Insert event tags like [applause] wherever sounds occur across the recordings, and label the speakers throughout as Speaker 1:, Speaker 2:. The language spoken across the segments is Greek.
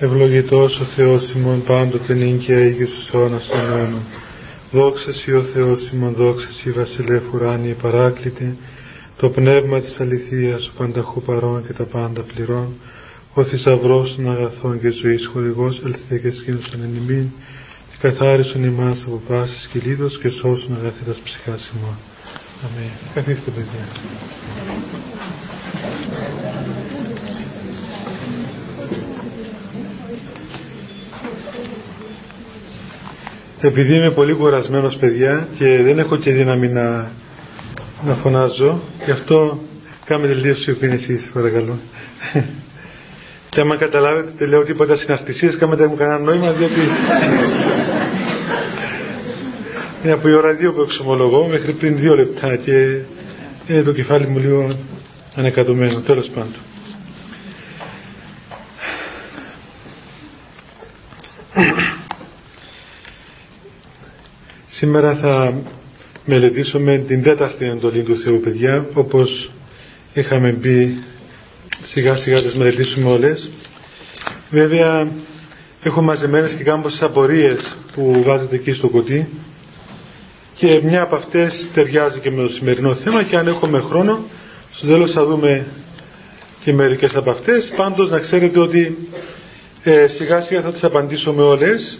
Speaker 1: Ευλογητός ο Θεός ημών πάντοτε νυν και Αγίος αιώνας των αιώνων. Δόξας Σοι ο Θεός ημών, δόξας Σοι βασιλεύ ουράνιε παράκλητε, το πνεύμα της αληθείας, ο πανταχού παρών και τα πάντα πληρών, ο θησαυρός των αγαθών και ζωής χορηγός, ελθέ και σκήνωσον εν ημίν, και καθάρισον ημάς από πάσης και λίδος και σώσον αγαθήτας ψυχάς ημών. Αμήν. Καθίστε παιδιά. Επειδή είμαι πολύ κουρασμένος παιδιά και δεν έχω και δύναμη να, να φωνάζω, γι' αυτό κάνετε λίγο σιωπή εσείς παρακαλώ. [laughs] και άμα καταλάβετε δεν λέω τίποτα συναρτησίες, κάνετε μου κανένα νόημα, διότι [laughs] είναι από η ώρα δύο που εξομολογώ μέχρι πριν δύο λεπτά και είναι το κεφάλι μου λίγο ανεκατομένο, τέλος πάντων. [clears throat] Σήμερα θα μελετήσουμε την τέταρτη εντολή του Θεού παιδιά όπως είχαμε πει σιγά σιγά τις μελετήσουμε όλες. Βέβαια έχω μαζεμένες και κάμποσες απορίες που βάζετε εκεί στο κουτί και μια από αυτές ταιριάζει και με το σημερινό θέμα και αν έχουμε χρόνο στο τέλος θα δούμε και μερικές από αυτές. Πάντως να ξέρετε ότι ε, σιγά σιγά θα τις απαντήσουμε όλες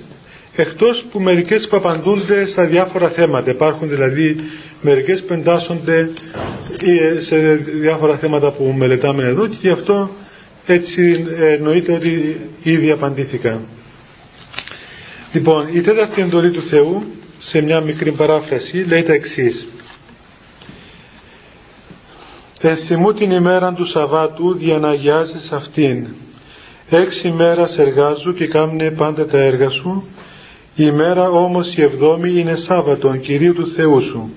Speaker 1: εκτός που μερικές που απαντούνται στα διάφορα θέματα. Υπάρχουν δηλαδή μερικές που εντάσσονται σε διάφορα θέματα που μελετάμε εδώ και γι' αυτό έτσι εννοείται ότι ήδη απαντήθηκαν. Λοιπόν, η τέταρτη εντολή του Θεού σε μια μικρή παράφραση λέει τα εξής. Ενθυμού την ημέρα του Σαββάτου διαναγιάζεις αυτήν. Έξι μέρας εργάζου και κάμνε πάντα τα έργα σου η ημέρα όμως η εβδόμη είναι Σάββατον Κυρίου του Θεού σου.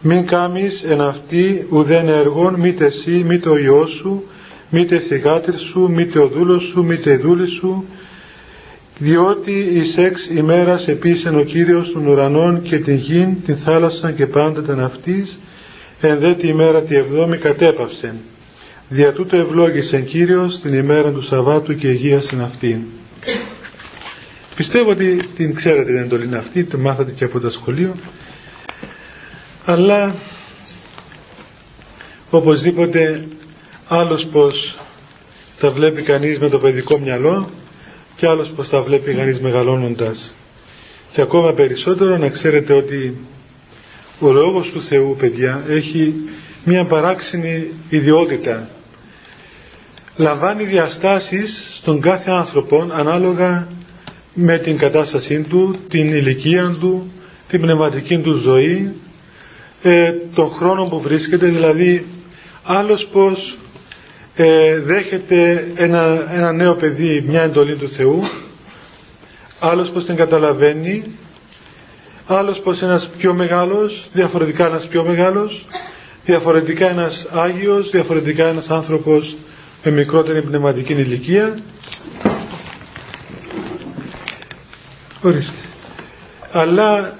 Speaker 1: Μην κάμεις εν αυτή ουδέν έργον μήτε εσύ μήτε ο Υιός σου μήτε θυγάτρι σου μήτε ο δούλος σου μήτε η δούλη σου διότι εις έξ ημέρας επίσεν ο Κύριος των ουρανών και την γην, την θάλασσα και πάντα τα ναυτής εν δε τη ημέρα τη εβδόμη κατέπαυσεν. Δια τούτο ευλόγησεν Κύριος την ημέρα του Σαββάτου και υγείασεν αυτήν. Πιστεύω ότι την ξέρετε την εντολή αυτή, το μάθατε και από το σχολείο. Αλλά οπωσδήποτε άλλος πως τα βλέπει κανείς με το παιδικό μυαλό και άλλος πως τα βλέπει κανείς μεγαλώνοντας. Και ακόμα περισσότερο να ξέρετε ότι ο Λόγος του Θεού, παιδιά, έχει μια παράξενη ιδιότητα. Λαμβάνει διαστάσεις στον κάθε άνθρωπο ανάλογα με την κατάστασή του, την ηλικία του, την πνευματική του ζωή, ε, τον χρόνο που βρίσκεται, δηλαδή άλλος πως ε, δέχεται ένα, ένα νέο παιδί μια εντολή του Θεού, άλλος πως την καταλαβαίνει, άλλος πως ένας πιο μεγάλος, διαφορετικά ένας πιο μεγάλος, διαφορετικά ένας Άγιος, διαφορετικά ένας άνθρωπος με μικρότερη πνευματική ηλικία Ορίστε. Αλλά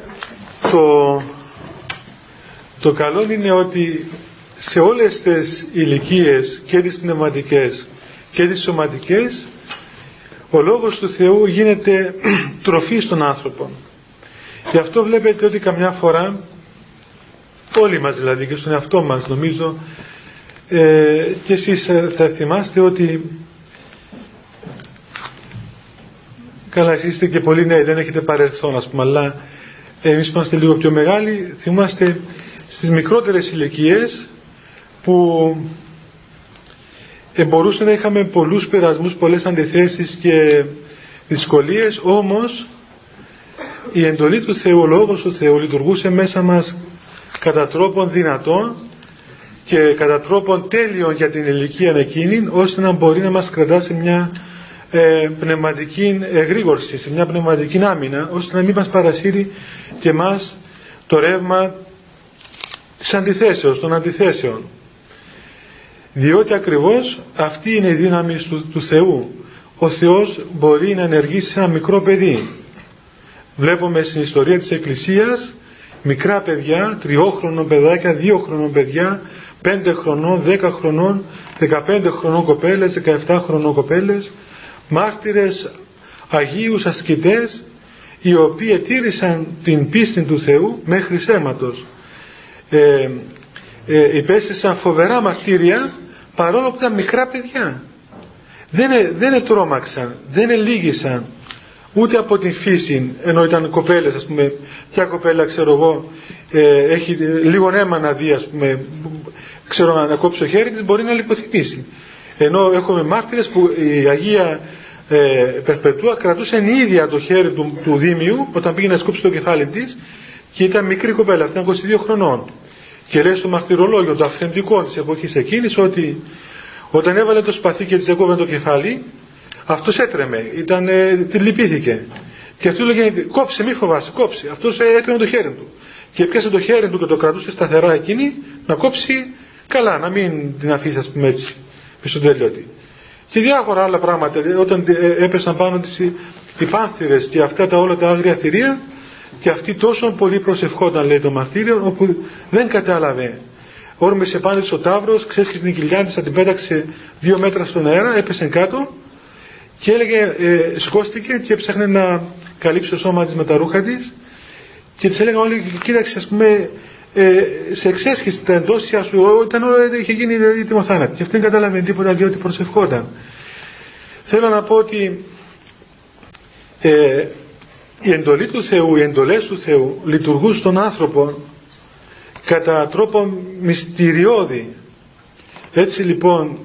Speaker 1: το, το καλό είναι ότι σε όλες τις ηλικίες και τις πνευματικές και τις σωματικές ο Λόγος του Θεού γίνεται [clears throat] τροφή στον άνθρωπο. Γι' αυτό βλέπετε ότι καμιά φορά όλοι μας δηλαδή και στον εαυτό μας νομίζω ε, και εσείς θα θυμάστε ότι Καλά, εσείς είστε και πολύ νέοι, δεν έχετε παρελθόν, ας πούμε, αλλά εμείς που είμαστε λίγο πιο μεγάλοι, θυμάστε στις μικρότερες ηλικίες που ε, μπορούσε να είχαμε πολλούς περασμούς, πολλές αντιθέσεις και δυσκολίες, όμως η εντολή του Θεού, ο Λόγος του Θεού λειτουργούσε μέσα μας κατά τρόπον δυνατόν και κατά τρόπον τέλειο για την ηλικία εκείνη, ώστε να μπορεί να μας κρατά σε μια ε, πνευματική εγρήγορση, σε μια πνευματική άμυνα, ώστε να μην μας παρασύρει και μας το ρεύμα της αντιθέσεως, των αντιθέσεων. Διότι ακριβώς αυτή είναι η δύναμη του, του Θεού. Ο Θεός μπορεί να ενεργήσει σε ένα μικρό παιδί. Βλέπουμε στην ιστορία της Εκκλησίας μικρά παιδιά, τριόχρονων παιδάκια, δύο χρονών παιδιά, πέντε χρονών, δέκα χρονών, δεκαπέντε χρονών κοπέλες, δεκαεφτά χρονών κοπέλες μάρτυρες Αγίους ασκητές οι οποίοι τήρησαν την πίστη του Θεού μέχρι σέματος. Ε, ε, υπέστησαν φοβερά μαρτύρια παρόλο που ήταν μικρά παιδιά. Δεν, ε, δεν τρόμαξαν δεν ελίγησαν ούτε από την φύση ενώ ήταν κοπέλες ας πούμε. Ποια κοπέλα ξέρω εγώ ε, έχει λίγο αίμα να δει ας πούμε ξέρω να κόψει το χέρι της μπορεί να λιποθυμήσει ενώ έχουμε μάρτυρες που η Αγία ε, Περπετούα κρατούσε η ίδια το χέρι του, του Δήμιου όταν πήγε να σκόψει το κεφάλι της και ήταν μικρή κοπέλα, ήταν 22 χρονών. Και λέει στο μαρτυρολόγιο το αυθεντικό της εποχής εκείνης ότι όταν έβαλε το σπαθί και της έκοβε το κεφάλι αυτός έτρεμε, ήταν, ε, τη λυπήθηκε. Και αυτός λέγε κόψε μη φοβάσαι, κόψε αυτός ε, έτρεμε το χέρι του. Και πιάσε το χέρι του και το κρατούσε σταθερά εκείνη να κόψει καλά, να μην την αφήσει ας πούμε έτσι πίσω τελειώτη και διάφορα άλλα πράγματα. Όταν ε, έπεσαν πάνω της οι πάνθυρες και αυτά τα όλα τα άγρια θηρία και αυτή τόσο πολύ προσευχόταν λέει το μαρτύριο όπου δεν κατάλαβε. Όρμησε πάνω στο τάβρος ξέσχισε την κοιλιά της την πέταξε δύο μέτρα στον αέρα έπεσε κάτω και έλεγε ε, σκόστηκε και έψαχνε να καλύψει το σώμα της με τα ρούχα της και της έλεγαν όλοι κοίταξε ας πούμε ε, σε εξέσχεση τα εντόσια σου όταν όλα είχε γίνει δηλαδή θάνατη και αυτή δεν κατάλαβε τίποτα διότι προσευχόταν. Θέλω να πω ότι ε, η εντολή του Θεού, οι εντολές του Θεού λειτουργούν στον άνθρωπο κατά τρόπο μυστηριώδη. Έτσι λοιπόν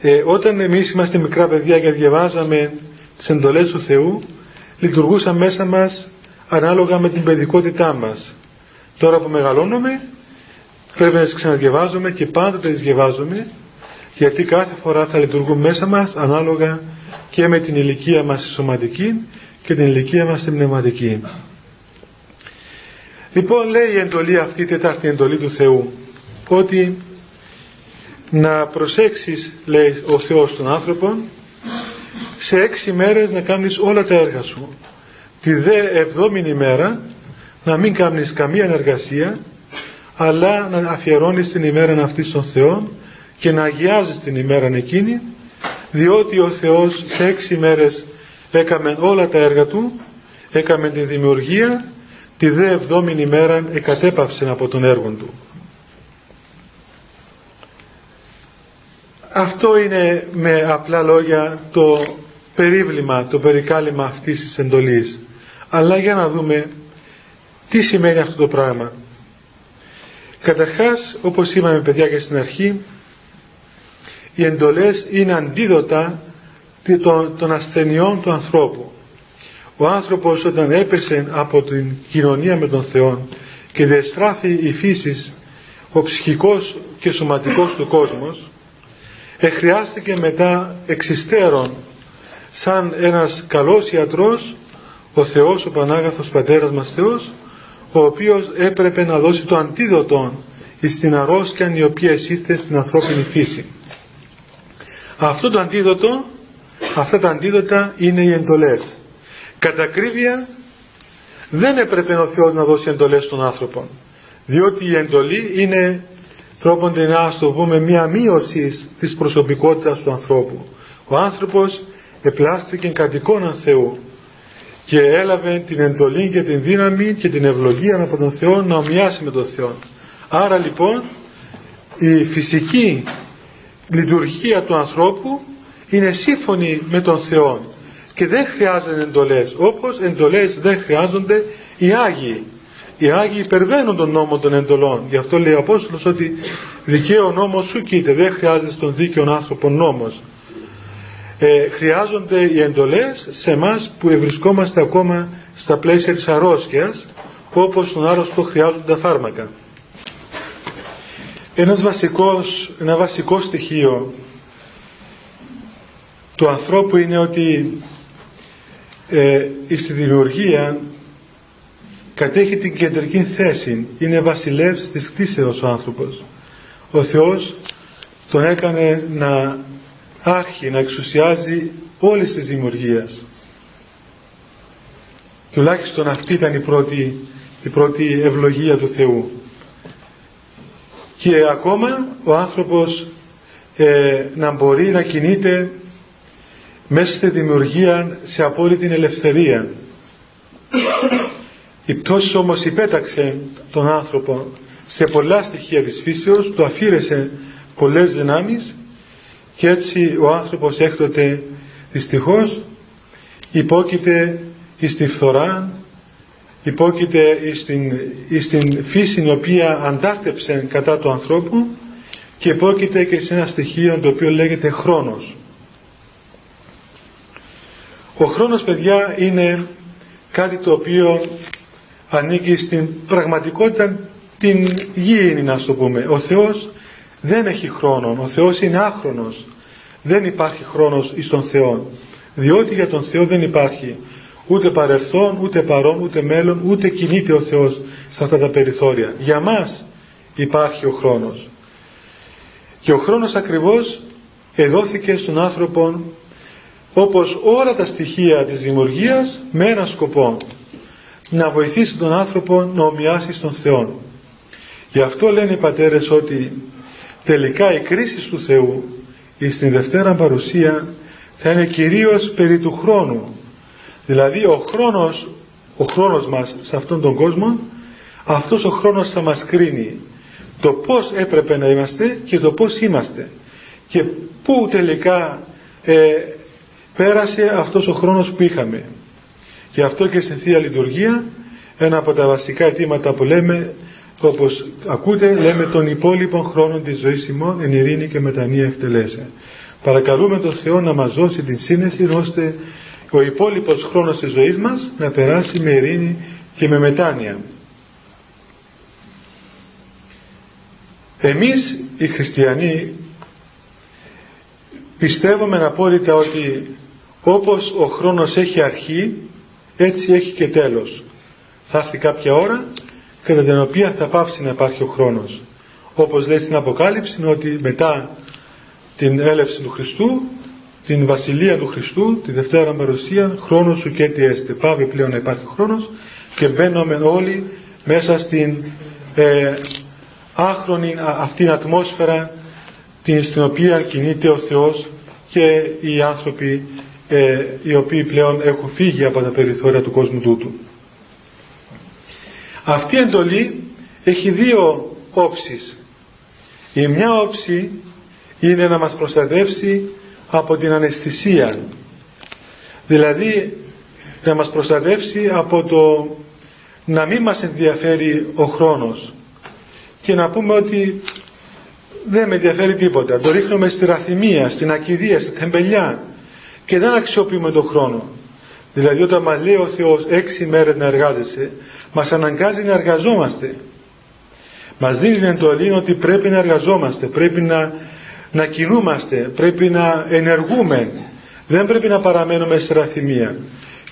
Speaker 1: ε, όταν εμείς είμαστε μικρά παιδιά και διαβάζαμε τις εντολές του Θεού λειτουργούσαν μέσα μας ανάλογα με την παιδικότητά μας Τώρα που μεγαλώνουμε πρέπει να τις ξαναδιαβάζουμε και πάντοτε τις διαβάζουμε γιατί κάθε φορά θα λειτουργούν μέσα μας ανάλογα και με την ηλικία μας στη σωματική και την ηλικία μας στην πνευματική. Λοιπόν λέει η εντολή αυτή, η τετάρτη εντολή του Θεού ότι να προσέξεις λέει ο Θεός τον άνθρωπο σε έξι μέρες να κάνεις όλα τα έργα σου. Τη δε εβδόμηνη μέρα να μην κάνεις καμία εργασία αλλά να αφιερώνεις την ημέρα αυτή στον Θεό και να αγιάζεις την ημέρα εκείνη διότι ο Θεός σε έξι μέρες έκαμε όλα τα έργα Του έκαμε τη δημιουργία τη δε εβδόμηνη ημέρα εκατέπαυσε από τον έργο Του. Αυτό είναι με απλά λόγια το περίβλημα, το περικάλυμα αυτής της εντολής. Αλλά για να δούμε τι σημαίνει αυτό το πράγμα; Καταρχάς, όπως είπαμε παιδιά και στην αρχή, οι εντολές είναι αντίδοτα των ασθενειών του ανθρώπου. Ο άνθρωπος όταν έπεσε από την κοινωνία με τον Θεό και διαστράφει η φύση, ο ψυχικός και σωματικός του κόσμος, εχρειάστηκε μετά εξιστέρων σαν ένας καλός ιατρός ο Θεός, ο Πανάγαθος Πατέρας μας Θεός ο οποίος έπρεπε να δώσει το αντίδοτο στην αρρώσκια η οποία ήρθε στην ανθρώπινη φύση. Αυτό το αντίδοτο, αυτά τα αντίδοτα είναι οι εντολές. Κατά ακρίβεια δεν έπρεπε ο Θεός να δώσει εντολές στον άνθρωπο. Διότι η εντολή είναι τρόπον να το πούμε μία μείωση της προσωπικότητας του ανθρώπου. Ο άνθρωπος επλάστηκε κατ' εικόνα Θεού και έλαβε την εντολή και την δύναμη και την ευλογία από τον Θεό να ομοιάσει με τον Θεό. Άρα λοιπόν η φυσική λειτουργία του ανθρώπου είναι σύμφωνη με τον Θεό και δεν χρειάζεται εντολές όπως εντολές δεν χρειάζονται οι Άγιοι. Οι Άγιοι υπερβαίνουν τον νόμο των εντολών. Γι' αυτό λέει ο Απόστολος ότι δικαίω νόμος σου κοίται δεν χρειάζεται στον δίκαιο άνθρωπο νόμος ε, χρειάζονται οι εντολές σε εμάς που βρισκόμαστε ακόμα στα πλαίσια της αρρώσκιας όπως στον άρρωστο χρειάζονται τα φάρμακα. Ένας βασικός, ένα βασικό στοιχείο του ανθρώπου είναι ότι ε, στη δημιουργία κατέχει την κεντρική θέση είναι βασιλεύς της κτίσεως ο άνθρωπος ο Θεός τον έκανε να άρχει να εξουσιάζει όλες τις δημιουργίες. Τουλάχιστον αυτή ήταν η πρώτη, η πρώτη ευλογία του Θεού. Και ακόμα ο άνθρωπος ε, να μπορεί να κινείται μέσα στη δημιουργία σε απόλυτη ελευθερία. Η πτώση όμως υπέταξε τον άνθρωπο σε πολλά στοιχεία της φύσεως, του αφήρεσε πολλές δυνάμεις και έτσι ο άνθρωπος έκτοτε δυστυχώς υπόκειται εις τη φθορά, υπόκειται εις την, εις την φύση η οποία αντάρτεψε κατά του ανθρώπου και υπόκειται και σε ένα στοιχείο το οποίο λέγεται χρόνος. Ο χρόνος παιδιά είναι κάτι το οποίο ανήκει στην πραγματικότητα την γήινη να το πούμε. Ο Θεός δεν έχει χρόνο, ο Θεός είναι άχρονος. Δεν υπάρχει χρόνος εις τον Θεό. Διότι για τον Θεό δεν υπάρχει ούτε παρελθόν, ούτε παρόν, ούτε μέλλον, ούτε κινείται ο Θεός σε αυτά τα περιθώρια. Για μας υπάρχει ο χρόνος. Και ο χρόνος ακριβώς εδόθηκε στον άνθρωπο όπως όλα τα στοιχεία της δημιουργίας με ένα σκοπό να βοηθήσει τον άνθρωπο να ομοιάσει στον Θεό. Γι' αυτό λένε οι πατέρες ότι τελικά η κρίση του Θεού στην Δευτέρα Παρουσία θα είναι κυρίως περί του χρόνου. Δηλαδή ο χρόνος, ο χρόνος μας σε αυτόν τον κόσμο, αυτός ο χρόνος θα μας κρίνει το πώς έπρεπε να είμαστε και το πώς είμαστε και πού τελικά ε, πέρασε αυτός ο χρόνος που είχαμε. Γι' αυτό και στην Θεία Λειτουργία ένα από τα βασικά αιτήματα που λέμε όπως ακούτε λέμε τον υπόλοιπο χρόνο της ζωής ημών εν ειρήνη και μετανία εκτελέσε. Παρακαλούμε τον Θεό να μας δώσει την σύνεση ώστε ο υπόλοιπος χρόνος της ζωής μας να περάσει με ειρήνη και με μετάνοια. Εμείς οι χριστιανοί πιστεύουμε απόλυτα ότι όπως ο χρόνος έχει αρχή έτσι έχει και τέλος. Θα έρθει κάποια ώρα κατά την οποία θα πάψει να υπάρχει ο χρόνος. Όπως λέει στην Αποκάλυψη ότι μετά την έλευση του Χριστού, την βασιλεία του Χριστού, τη Δευτέρα Παρουσία, χρόνος σου και τι έστε. Πάβει πλέον να υπάρχει χρόνος και μπαίνουμε όλοι μέσα στην ε, άχρονη αυτή ατμόσφαιρα την, στην οποία κινείται ο Θεός και οι άνθρωποι ε, οι οποίοι πλέον έχουν φύγει από τα περιθώρια του κόσμου τούτου. Αυτή η εντολή έχει δύο όψεις. Η μια όψη είναι να μας προστατεύσει από την αναισθησία. Δηλαδή να μας προστατεύσει από το να μην μας ενδιαφέρει ο χρόνος και να πούμε ότι δεν με ενδιαφέρει τίποτα. Το ρίχνουμε στη ραθυμία, στην ακιδεία, στη θεμπελιά και δεν αξιοποιούμε τον χρόνο. Δηλαδή όταν μας λέει ο Θεός έξι μέρες να εργάζεσαι, μας αναγκάζει να εργαζόμαστε. Μας δίνει την εντολή ότι πρέπει να εργαζόμαστε, πρέπει να, να κινούμαστε, πρέπει να ενεργούμε. Δεν πρέπει να παραμένουμε σε ραθυμία.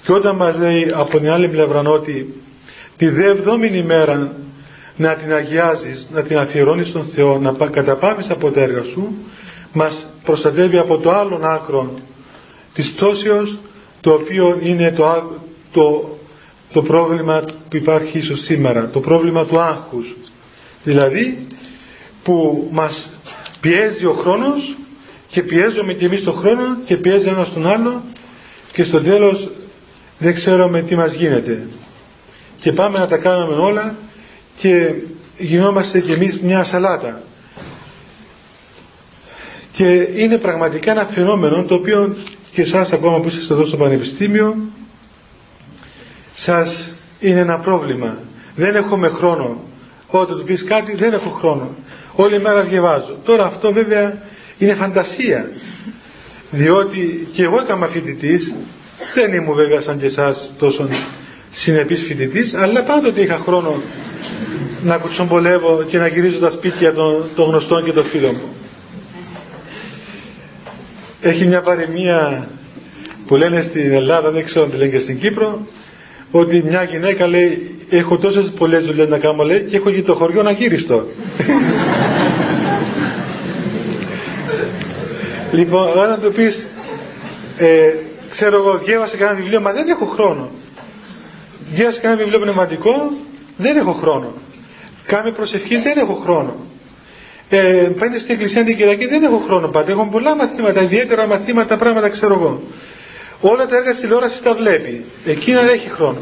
Speaker 1: Και όταν μας λέει από την άλλη πλευρά ότι τη δε εβδόμηνη ημέρα να την αγιάζεις, να την αφιερώνεις στον Θεό, να καταπάμεις από τα έργα σου, μας προστατεύει από το άλλον άκρο της πτώσεως, το οποίο είναι το, το, το πρόβλημα που υπάρχει ίσως σήμερα, το πρόβλημα του άγχους. Δηλαδή, που μας πιέζει ο χρόνος και πιέζουμε και εμείς τον χρόνο και πιέζει ένας τον άλλο και στο τέλος δεν ξέρουμε τι μας γίνεται. Και πάμε να τα κάνουμε όλα και γινόμαστε κι εμείς μια σαλάτα. Και είναι πραγματικά ένα φαινόμενο το οποίο και εσάς ακόμα που είστε εδώ στο Πανεπιστήμιο σας είναι ένα πρόβλημα. Δεν έχουμε χρόνο. Όταν του πεις κάτι δεν έχω χρόνο. Όλη μέρα διαβάζω. Τώρα αυτό βέβαια είναι φαντασία. Διότι και εγώ έκανα φοιτητής, δεν ήμουν βέβαια σαν και εσάς τόσο συνεπής φοιτητής, αλλά πάντοτε είχα χρόνο να κουτσομπολεύω και να γυρίζω τα σπίτια των, των γνωστών και των φίλων μου. Έχει μια παροιμία που λένε στην Ελλάδα, δεν ξέρω αν τη λένε και στην Κύπρο, ότι μια γυναίκα λέει έχω τόσες πολλές δουλειές να κάνω λέει και έχω και το χωριό [laughs] να γύριστο. λοιπόν, όταν του πεις ε, ξέρω εγώ διέβασα κανένα βιβλίο μα δεν έχω χρόνο. Διέβασα κανένα βιβλίο πνευματικό δεν έχω χρόνο. Κάμε προσευχή, δεν έχω χρόνο. Ε, πάνε στην εκκλησία την Κυριακή, δεν έχω χρόνο πάντα. Έχω πολλά μαθήματα, ιδιαίτερα μαθήματα, πράγματα ξέρω εγώ. Όλα τα έργα της τηλεόρασης τα βλέπει. Εκείνα έχει χρόνο.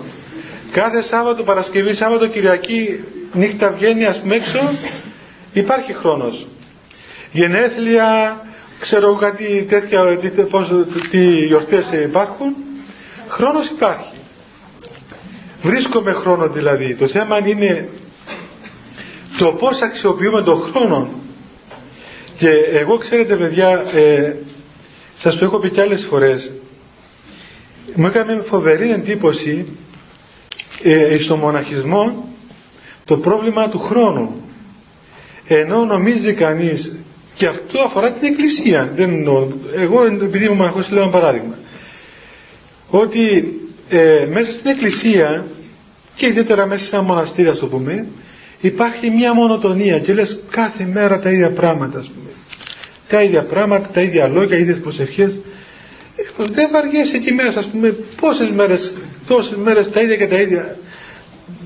Speaker 1: Κάθε Σάββατο, Παρασκευή, Σάββατο, Κυριακή, νύχτα βγαίνει ας πούμε έξω, υπάρχει χρόνος. Γενέθλια, ξέρω κάτι τέτοια, τι, πώς, τι γιορτές υπάρχουν, χρόνος υπάρχει. Βρίσκομαι χρόνο δηλαδή. Το θέμα είναι το πώς αξιοποιούμε τον χρόνο. Και εγώ ξέρετε παιδιά, ε, σας το έχω πει κι άλλες φορές, μου έκανε φοβερή εντύπωση ε, στο μοναχισμό το πρόβλημα του χρόνου. Ενώ νομίζει κανείς και αυτό αφορά την εκκλησία. Δεν Εγώ επειδή είμαι μοναχός λέω ένα παράδειγμα. Ότι ε, μέσα στην εκκλησία και ιδιαίτερα μέσα σε ένα μοναστήρι ας το πούμε υπάρχει μια μονοτονία και λες κάθε μέρα τα ίδια πράγματα ας πούμε. Τα ίδια πράγματα, τα ίδια λόγια, ίδιες προσευχές. Ε, δεν βαριέσαι εκεί μέσα ας πούμε πόσες μέρες, τόσες μέρες τα ίδια και τα ίδια.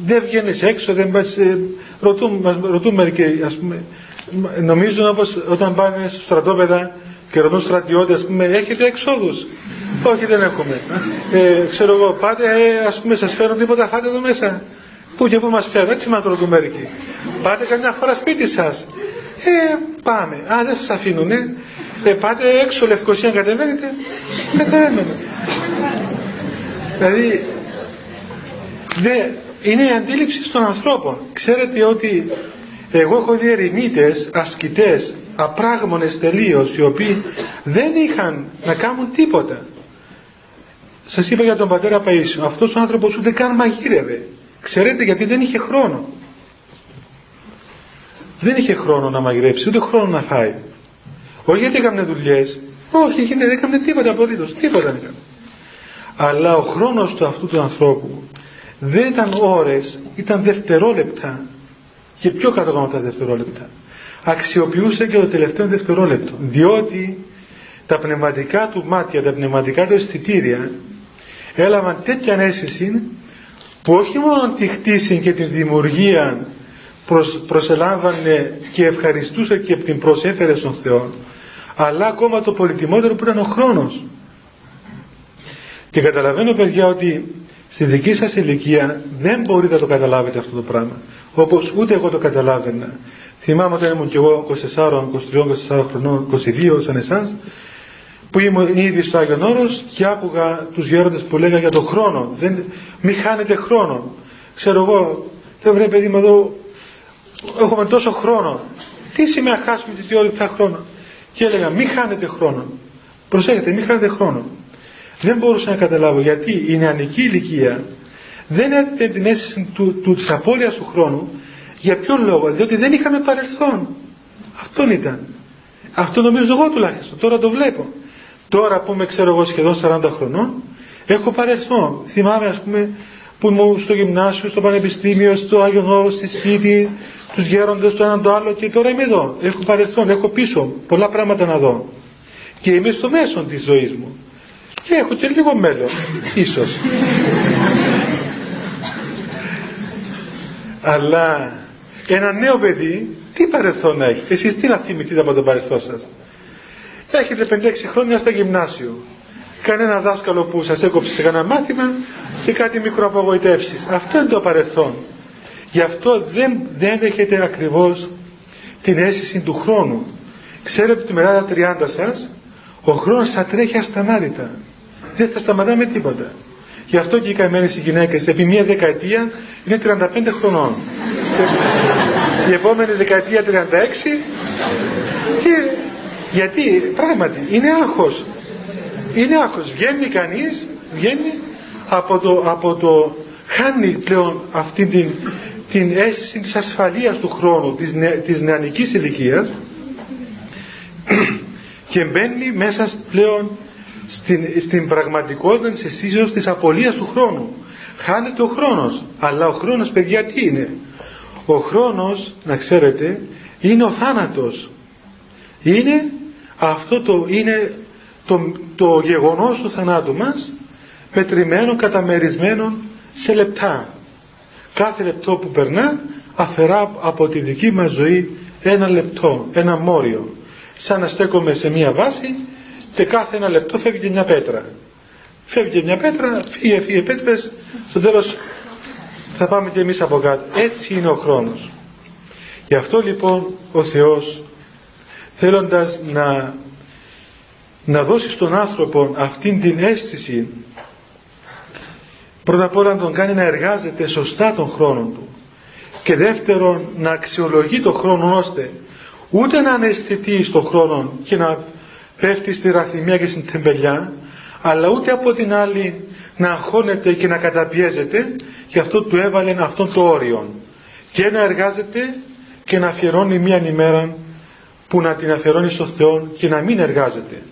Speaker 1: Δεν βγαίνεις έξω, δεν πας, ε, ρωτούν, μας ρωτούν μερικοί ας πούμε νομίζουν όπως όταν πάνε στο στρατόπεδα και ρωτούν στρατιώτες ας πούμε έχετε εξόδους; Όχι δεν έχουμε ε, ξέρω εγώ πάτε ε, ας πούμε σας φέρουν τίποτα φάτε εδώ μέσα πού και πού μας φέρουν έτσι μας ρωτούν μερικοί πάτε καμιά φορά σπίτι σας. Ε, πάμε. Α δεν σας αφήνουνε. Ε, πάτε έξω Λευκοσία κατεβαίνετε. Κατεβαίνετε δηλαδή δε, είναι η αντίληψη των ανθρώπων. Ξέρετε ότι εγώ έχω δει ερημίτες, ασκητές, απράγμονες τελείως, οι οποίοι δεν είχαν να κάνουν τίποτα. Σας είπα για τον πατέρα Παΐσιο, αυτός ο άνθρωπος ούτε καν μαγείρευε. Ξέρετε γιατί δεν είχε χρόνο. Δεν είχε χρόνο να μαγειρέψει, ούτε χρόνο να φάει. Όχι γιατί έκανε δουλειές, όχι, δεν έκανε τίποτα απολύτως, τίποτα δεν έκανε. Αλλά ο χρόνος του αυτού του ανθρώπου δεν ήταν ώρες, ήταν δευτερόλεπτα και πιο κάτω από τα δευτερόλεπτα. Αξιοποιούσε και το τελευταίο δευτερόλεπτο. Διότι τα πνευματικά του μάτια, τα πνευματικά του αισθητήρια έλαβαν τέτοια αίσθηση που όχι μόνο τη χτίση και τη δημιουργία προσ, προσελάμβανε και ευχαριστούσε και την προσέφερε στον Θεό αλλά ακόμα το πολυτιμότερο που ήταν ο χρόνος. Και καταλαβαίνω παιδιά ότι στη δική σας ηλικία δεν μπορείτε να το καταλάβετε αυτό το πράγμα όπως ούτε εγώ το καταλάβαινα. Θυμάμαι όταν ήμουν και εγώ 24, 23, 24 χρονών, 22 σαν εσάς, που ήμουν ήδη στο Άγιον Όρος και άκουγα τους γέροντες που λέγανε για τον χρόνο. Δεν, μη χάνετε χρόνο. Ξέρω εγώ, δεν βρε παιδί μου εδώ, έχουμε τόσο χρόνο. Τι σημαίνει να χάσουμε τις δύο λεπτά χρόνο; Και έλεγα μη χάνετε χρόνο. Προσέχετε, μη χάνετε χρόνο. Δεν μπορούσα να καταλάβω γιατί η νεανική ηλικία δεν έδινε την αίσθηση του, του, της απώλειας του χρόνου για ποιον λόγο, διότι δεν είχαμε παρελθόν. Αυτόν ήταν. Αυτό νομίζω εγώ τουλάχιστον. Τώρα το βλέπω. Τώρα που είμαι ξέρω εγώ σχεδόν 40 χρονών έχω παρελθόν. Θυμάμαι ας πούμε που ήμουν στο γυμνάσιο, στο πανεπιστήμιο, στο Άγιο Όρος, στη σπίτι, τους γέροντες, το ένα το άλλο και τώρα είμαι εδώ. Έχω παρελθόν, έχω πίσω πολλά πράγματα να δω. Και είμαι στο μέσο της ζωής μου. Και έχω και λίγο μέλλον, [laughs] ίσως. Αλλά ένα νέο παιδί τι παρελθόν έχει; Εσείς τι να θυμηθείτε από το παρελθόν σας; Έχετε 5-6 χρόνια στο γυμνάσιο. Κανένα δάσκαλο που σας έκοψε σε κανένα μάθημα και κάτι μικροαπογοητεύσεις. Αυτό είναι το παρελθόν. Γι' αυτό δεν, δεν έχετε ακριβώς την αίσθηση του χρόνου. Ξέρετε ότι μετά τα 30 σας ο χρόνος θα τρέχει ασταμάτητα. Δεν θα σταματάμε τίποτα. Γι' αυτό και οι καημένες οι γυναίκες επί μία δεκαετία είναι 35 χρονών. [laughs] η επόμενη δεκαετία 36 και γιατί πράγματι είναι άγχος. Είναι άγχος. Βγαίνει κανείς, βγαίνει από το, από το χάνει πλέον αυτή την, την αίσθηση της ασφαλείας του χρόνου, της, νε, της νεανικής ηλικίας [clears throat] και μπαίνει μέσα πλέον στην, στην πραγματικότητα της αισθήσεως της απολίας του χρόνου. Χάνεται ο χρόνος. Αλλά ο χρόνος παιδιά τι είναι; Ο χρόνος, να ξέρετε, είναι ο θάνατος. Είναι αυτό το, είναι το, το γεγονός του θανάτου μας μετρημένο, καταμερισμένο σε λεπτά. Κάθε λεπτό που περνά αφαιρά από τη δική μας ζωή ένα λεπτό, ένα μόριο. Σαν να στέκομαι σε μία βάση και κάθε ένα λεπτό φεύγει μια πέτρα. φεύγει μια πέτρα, φύγε, φύγε πέτρες, στο τέλος θα πάμε και εμείς από κάτω. Έτσι είναι ο χρόνος. Γι' αυτό λοιπόν ο Θεός θέλοντας να, να δώσεις στον άνθρωπο αυτήν την αίσθηση πρώτα απ' όλα να τον κάνει να εργάζεται σωστά τον χρόνο του και δεύτερον να αξιολογεί τον χρόνο ώστε ούτε να αναισθητεί στον χρόνο και να πέφτει στη ραθυμία και στην τεμπελιά αλλά ούτε από την άλλη να αγχώνεται και να καταπιέζεται και αυτό του έβαλε αυτόν το όριο και να εργάζεται και να αφιερώνει μία ημέρα που να την αφιερώνεις στο Θεό και να μην εργάζεται.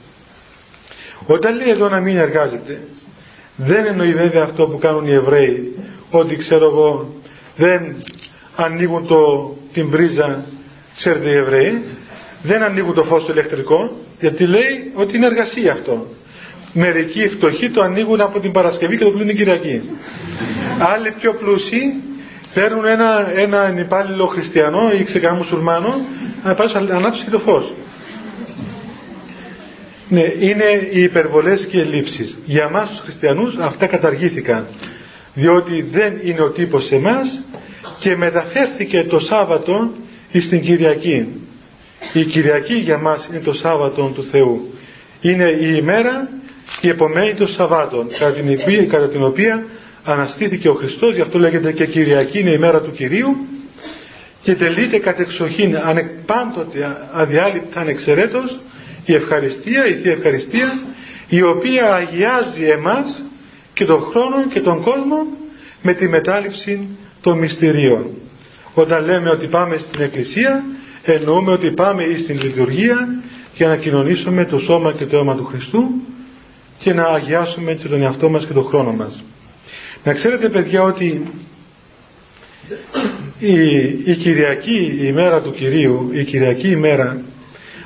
Speaker 1: Όταν λέει εδώ να μην εργάζεται δεν εννοεί βέβαια αυτό που κάνουν οι Εβραίοι ότι ξέρω εγώ δεν ανοίγουν το, την πρίζα ξέρετε οι Εβραίοι δεν ανοίγουν το φως το ηλεκτρικό γιατί λέει ότι είναι εργασία αυτό. Μερικοί φτωχοί το ανοίγουν από την Παρασκευή και το κλείνουν Κυριακή. Άλλοι πιο πλούσιοι παίρνουν ένα, ένα υπάλληλο χριστιανό ή ξεκά μουσουλμάνο να πάει ανάψει και το φως ναι, είναι οι υπερβολές και οι ελλείψεις. Για μας τους χριστιανούς αυτά καταργήθηκαν. Διότι δεν είναι ο τύπος σε εμάς και μεταφέρθηκε το Σάββατο στην Κυριακή. Η Κυριακή για μας είναι το Σάββατο του Θεού. Είναι η ημέρα η επομένη των Σαββάτων κατά την, οποία, κατά την οποία αναστήθηκε ο Χριστός γι' αυτό λέγεται και Κυριακή είναι η μέρα του Κυρίου και τελείται κατεξοχήν ανεπάντοτε αδιάλειπτα ανεξαιρέτως η ευχαριστία, η Θεία Ευχαριστία η οποία αγιάζει εμάς και τον χρόνο και τον κόσμο με τη μετάληψη των μυστηρίων. Όταν λέμε ότι πάμε στην Εκκλησία εννοούμε ότι πάμε στην λειτουργία για να κοινωνήσουμε το σώμα και το αίμα του Χριστού και να αγιάσουμε έτσι τον εαυτό μας και τον χρόνο μας. Να ξέρετε παιδιά ότι η, η Κυριακή η ημέρα του Κυρίου, η Κυριακή ημέρα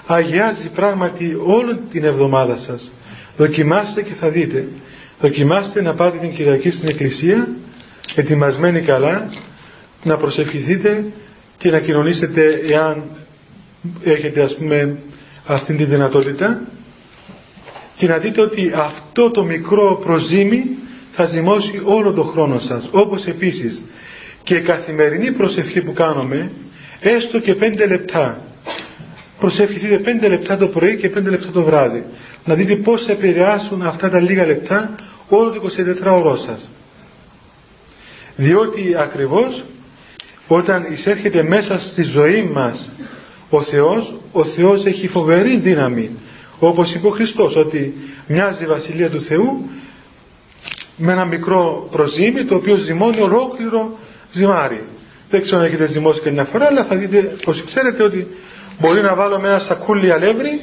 Speaker 1: αγιάζει πράγματι όλη την εβδομάδα σας. Δοκιμάστε και θα δείτε. Δοκιμάστε να πάτε την Κυριακή στην Εκκλησία, ετοιμασμένοι καλά, να προσευχηθείτε και να κοινωνήσετε εάν έχετε ας πούμε αυτήν τη δυνατότητα και να δείτε ότι αυτό το μικρό προζύμι θα ζυμώσει όλο το χρόνο σας. Όπως επίσης και η καθημερινή προσευχή που κάνουμε, έστω και πέντε λεπτά. Προσευχηθείτε πέντε λεπτά το πρωί και πέντε λεπτά το βράδυ. Να δείτε πώς θα επηρεάσουν αυτά τα λίγα λεπτά όλο το 24 ώρο σας. Διότι ακριβώς όταν εισέρχεται μέσα στη ζωή μας ο Θεός, ο Θεός έχει φοβερή δύναμη όπως είπε ο Χριστός ότι μοιάζει η Βασιλεία του Θεού με ένα μικρό προζύμι το οποίο ζυμώνει ολόκληρο ζυμάρι. Δεν ξέρω αν έχετε ζυμώσει και μια φορά αλλά θα δείτε πως ξέρετε ότι μπορεί να βάλω με ένα σακούλι αλεύρι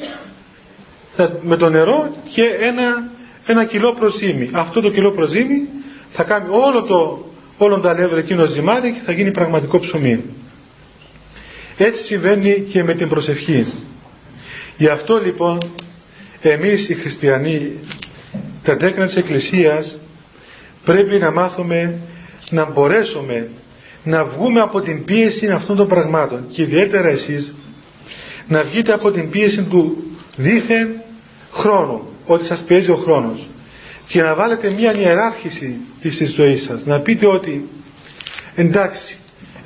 Speaker 1: με το νερό και ένα, ένα κιλό προζύμι. Αυτό το κιλό προζύμι θα κάνει όλο το, όλο το αλεύρι εκείνο ζυμάρι και θα γίνει πραγματικό ψωμί. Έτσι συμβαίνει και με την προσευχή. Γι' αυτό λοιπόν εμείς οι χριστιανοί τα τέκνα της Εκκλησίας πρέπει να μάθουμε να μπορέσουμε να βγούμε από την πίεση αυτών των πραγμάτων και ιδιαίτερα εσείς να βγείτε από την πίεση του δίθεν χρόνου ότι σας πιέζει ο χρόνος και να βάλετε μια ιεράρχηση της ζωής σας να πείτε ότι εντάξει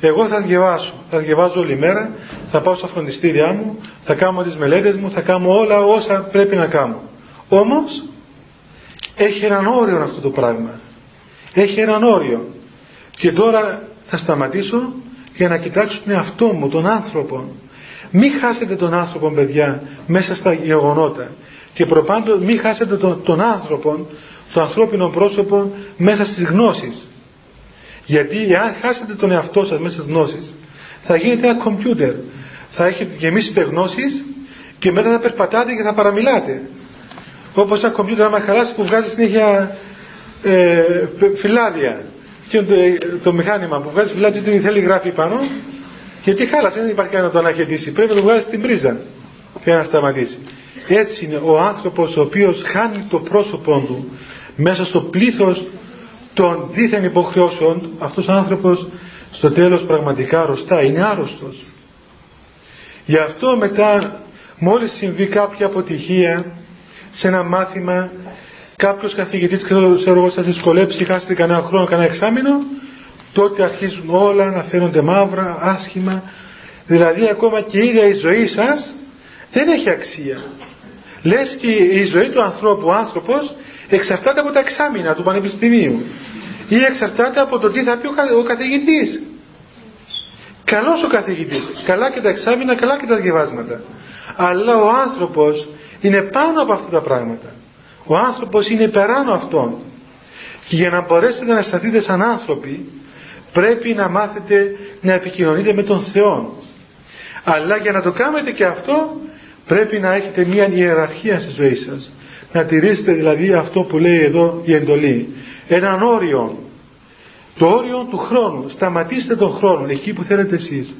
Speaker 1: εγώ θα διαβάσω, θα διαβάζω όλη μέρα, θα πάω στα φροντιστήριά μου, θα κάνω τις μελέτες μου, θα κάνω όλα όσα πρέπει να κάνω. Όμως, έχει έναν όριο αυτό το πράγμα. Έχει έναν όριο. Και τώρα θα σταματήσω για να κοιτάξω τον εαυτό μου, τον άνθρωπο. Μην χάσετε τον άνθρωπο, παιδιά, μέσα στα γεγονότα. Και προπάντως μην χάσετε τον, τον άνθρωπο, το ανθρώπινο πρόσωπο, μέσα στις γνώσεις. Γιατί εάν χάσετε τον εαυτό σας μέσα στις γνώσεις, θα γίνετε ένα κομπιούτερ. Θα έχετε γεμίσει γνώσεις και μετά θα περπατάτε και θα παραμιλάτε. Όπως ένα κομπιούτερ άμα χαλάσει που βγάζει συνέχεια ε, φυλάδια. Και το, το μηχάνημα που βγάζει φυλάδια τι θέλει γράφει πάνω. Γιατί χάλασε, δεν υπάρχει κανένα να το αναχαιτήσει. Πρέπει να το βγάζει στην πρίζα και να σταματήσει. Έτσι είναι ο άνθρωπος ο οποίος χάνει το πρόσωπό του μέσα στο πλήθος των δίθεν υποχρεώσεων αυτός ο άνθρωπος στο τέλος πραγματικά αρρωστά, είναι άρρωστος. Γι' αυτό μετά μόλις συμβεί κάποια αποτυχία σε ένα μάθημα κάποιος καθηγητής, ξέρω εγώ, σας δυσκολέψει, χάσετε κανένα χρόνο, κανένα εξάμεινο, τότε αρχίζουν όλα να φαίνονται μαύρα, άσχημα. Δηλαδή ακόμα και η ίδια η ζωή σας δεν έχει αξία. Λες και η ζωή του ανθρώπου, ο άνθρωπος εξαρτάται από τα εξάμεινα του πανεπιστημίου ή εξαρτάται από το τι θα πει ο καθηγητής. Καλός ο καθηγητής, καλά και τα εξάμεινα, καλά και τα διαβάσματα. Αλλά ο άνθρωπος είναι πάνω από αυτά τα πράγματα. Ο άνθρωπος είναι υπεράνω αυτών. Και για να μπορέσετε να σταθείτε σαν άνθρωποι πρέπει να μάθετε να επικοινωνείτε με τον Θεό. Αλλά για να το κάνετε και αυτό πρέπει να έχετε μια ιεραρχία στη ζωή σας. Να τηρήσετε δηλαδή αυτό που λέει εδώ η εντολή. Έναν όριο. Το όριο του χρόνου. Σταματήστε τον χρόνο εκεί που θέλετε εσείς.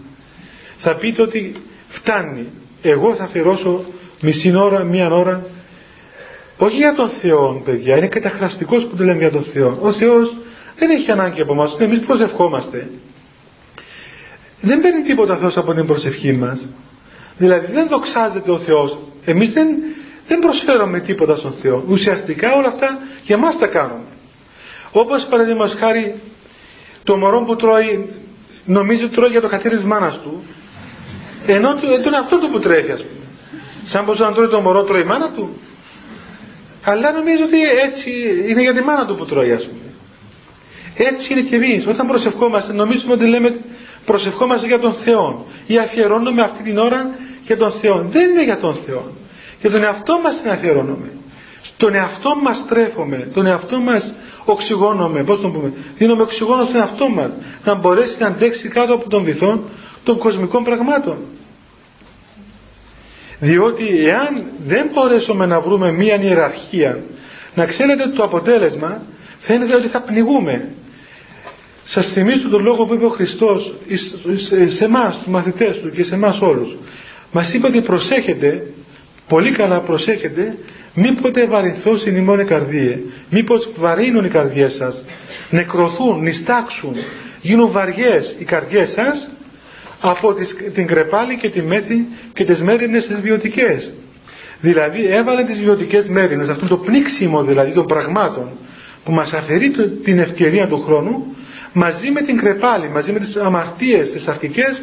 Speaker 1: Θα πείτε ότι φτάνει. Εγώ θα αφιερώσω μισή ώρα, μία ώρα. Όχι για τον Θεό, παιδιά. Είναι καταχραστικός που το λέμε για τον Θεό. Ο Θεός δεν έχει ανάγκη από εμάς. Εμείς προσευχόμαστε. Δεν παίρνει τίποτα Θεός από την προσευχή μας. Δηλαδή δεν δοξάζεται ο Θεός. Εμείς δεν, δεν προσφέρουμε τίποτα στον Θεό. Ουσιαστικά όλα αυτά για μας τα κάνουμε. Όπως παραδείγματος χάρη το μωρό που τρώει νομίζει ότι τρώει για το κατήρι της μάνας του ενώ είναι αυτό το που τρέχει ας πούμε. Σαν πως να τρώει το μωρό τρώει η μάνα του. Αλλά νομίζω ότι έτσι είναι για τη μάνα του που τρώει ας πούμε. Έτσι είναι και εμείς. Όταν προσευχόμαστε νομίζουμε ότι λέμε προσευχόμαστε για τον Θεό ή αφιερώνουμε αυτή την ώρα για τον Θεό. Δεν είναι για τον Θεό. Για τον εαυτό μας την αφιερώνουμε. Τον εαυτό μας τρέφουμε, τον εαυτό μας οξυγόνουμε, πώς τον πούμε, δίνουμε οξυγόνο στον εαυτό μας, να μπορέσει να αντέξει κάτω από τον βυθό των κοσμικών πραγμάτων. Διότι εάν δεν μπορέσουμε να βρούμε μία ιεραρχία, να ξέρετε το αποτέλεσμα θα είναι ότι θα πνιγούμε. Σας θυμίζω τον λόγο που είπε ο Χριστός σε εμάς τους μαθητές του και σε εμάς όλους. Μας είπε ότι προσέχετε, πολύ καλά προσέχετε, μήποτε βαρυθώσουν οι μόνοι καρδίε, μήπως βαρύνουν οι καρδιές σας, νεκρωθούν, νιστάξουν, γίνουν βαριές οι καρδιές σας από την κρεπάλη και τη μέθη και τις μέρινες τις βιωτικές. Δηλαδή έβαλε τις βιωτικές μέρινες, αυτό το πνίξιμο δηλαδή των πραγμάτων που μας αφαιρεί την ευκαιρία του χρόνου μαζί με την κρεπάλη, μαζί με τις αμαρτίες, τις αρχικές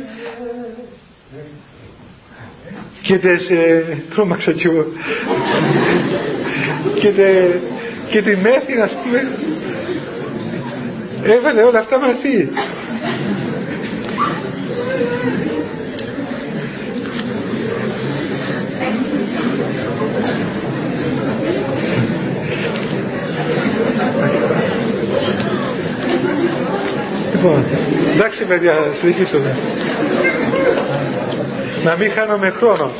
Speaker 1: και τις ε, τρόμαξα κι εγώ και, τε, και τη μέθη να πούμε έβαλε όλα αυτά μαζί Λοιπόν, εντάξει παιδιά, συνεχίσουμε. Να μην χάνουμε χρόνο.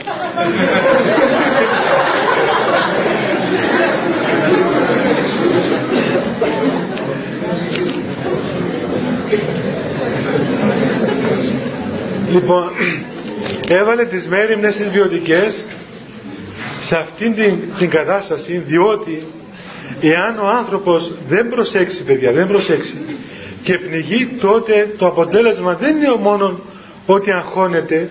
Speaker 1: Λοιπόν, έβαλε τις μέρημνες τις βιωτικές σε αυτήν την, την κατάσταση διότι εάν ο άνθρωπος δεν προσέξει παιδιά, δεν προσέξει και πνιγεί τότε το αποτέλεσμα δεν είναι μόνο ότι αγχώνεται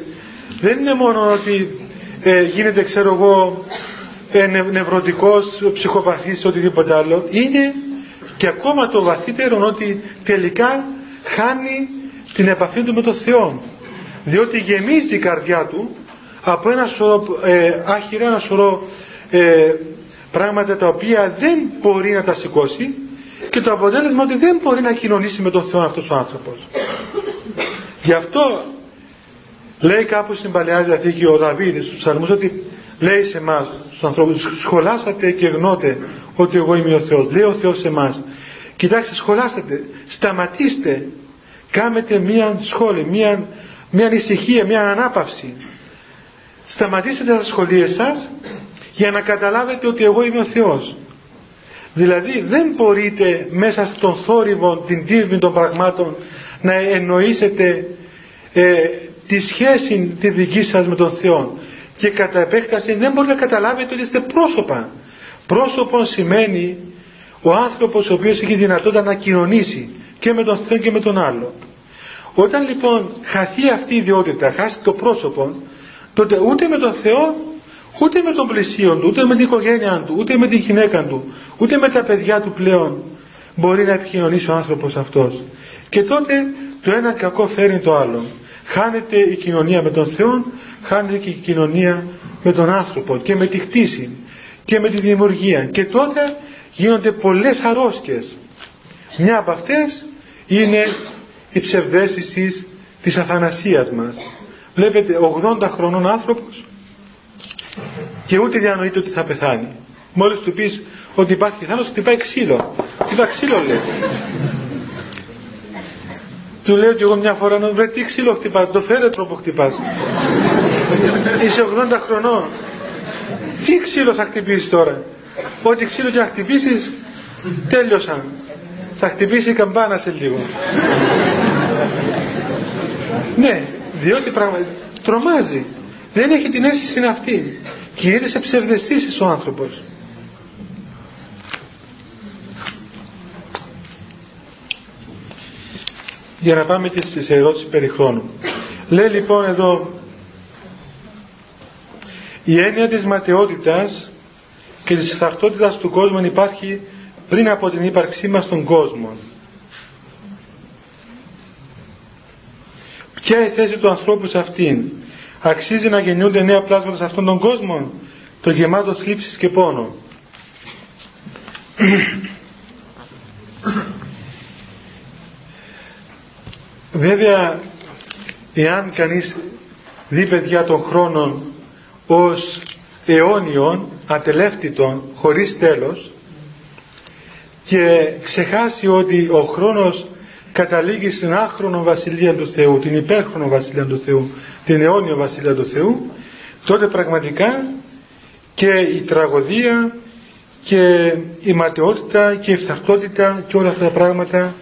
Speaker 1: δεν είναι μόνο ότι ε, γίνεται ξέρω εγώ ε, νευρωτικός, ψυχοπαθής οτιδήποτε άλλο. Είναι και ακόμα το βαθύτερο ότι τελικά χάνει την επαφή του με τον Θεό διότι γεμίζει η καρδιά του από ένα σωρό ε, άχυρα, ένα σωρό ε, πράγματα τα οποία δεν μπορεί να τα σηκώσει και το αποτέλεσμα ότι δεν μπορεί να κοινωνήσει με τον Θεό αυτός ο άνθρωπος. Γι' αυτό λέει κάπου στην Παλαιά Διαθήκη ο Δαβίδης στους ψαλμούς ότι λέει σε εμάς στους ανθρώπους σχολάσατε και γνώτε ότι εγώ είμαι ο Θεός. Λέει ο Θεός σε εμάς. Κοιτάξτε σχολάσατε, σταματήστε, κάμετε μία σχόλη, μία, μία ησυχία, μία ανάπαυση. Σταματήστε τα σχολεία σας για να καταλάβετε ότι εγώ είμαι ο Θεός. Δηλαδή δεν μπορείτε μέσα στον θόρυβο, την τύρμη των πραγμάτων να εννοήσετε ε, τη σχέση τη δική σας με τον Θεό και κατά επέκταση δεν μπορείτε να καταλάβετε ότι είστε πρόσωπα. Πρόσωπο σημαίνει ο άνθρωπος ο οποίος έχει δυνατότητα να κοινωνήσει και με τον Θεό και με τον άλλο. Όταν λοιπόν χαθεί αυτή η ιδιότητα, χάσει το πρόσωπο, τότε ούτε με τον Θεό ούτε με τον πλησίον του, ούτε με την οικογένειά του, ούτε με την γυναίκα του, ούτε με τα παιδιά του πλέον μπορεί να επικοινωνήσει ο άνθρωπος αυτός. Και τότε το ένα κακό φέρνει το άλλο. Χάνεται η κοινωνία με τον Θεό, χάνεται και η κοινωνία με τον άνθρωπο και με τη χτίση και με τη δημιουργία. Και τότε γίνονται πολλές αρρώσκες. Μια από αυτές είναι η ψευδέστηση της αθανασίας μας. Βλέπετε 80 χρονών άνθρωπος και ούτε διανοείται ότι θα πεθάνει. Μόλις του πεις ότι υπάρχει πιθανός χτυπάει ξύλο. Χτυπάει ξύλο λέει. Του λέω και εγώ μια φορά να βρε τι ξύλο χτυπάς, το φέρετρο που χτυπάς. Είσαι 80 χρονών. Τι ξύλο θα χτυπήσεις τώρα; Ό,τι ξύλο και να χτυπήσεις τέλειωσαν. Θα χτυπήσει η καμπάνα σε λίγο. ναι, διότι πραγματικά τρομάζει. Δεν έχει την αίσθηση αυτή. Κινείται σε ψευδεστήσεις ο άνθρωπος. Για να πάμε και στις ερώτηση περί χρόνου. Λέει λοιπόν εδώ η έννοια της ματαιότητας και της ταυτότητας του κόσμου υπάρχει πριν από την ύπαρξή μας στον κόσμο. Ποια η θέση του ανθρώπου σε αυτήν; Αξίζει να γεννιούνται νέα πλάσματα σε αυτόν τον κόσμο, το γεμάτο θλίψης και πόνο. Βέβαια, εάν κανείς δει παιδιά των χρόνων ως αιώνιων, ατελεύτητων, χωρίς τέλος και ξεχάσει ότι ο χρόνος καταλήγει στην άχρονο βασιλεία του Θεού, την υπέρχρονο βασιλεία του Θεού, την αιώνιο βασιλεία του Θεού, τότε πραγματικά και η τραγωδία και η ματαιότητα και η φθαρτότητα και όλα αυτά τα πράγματα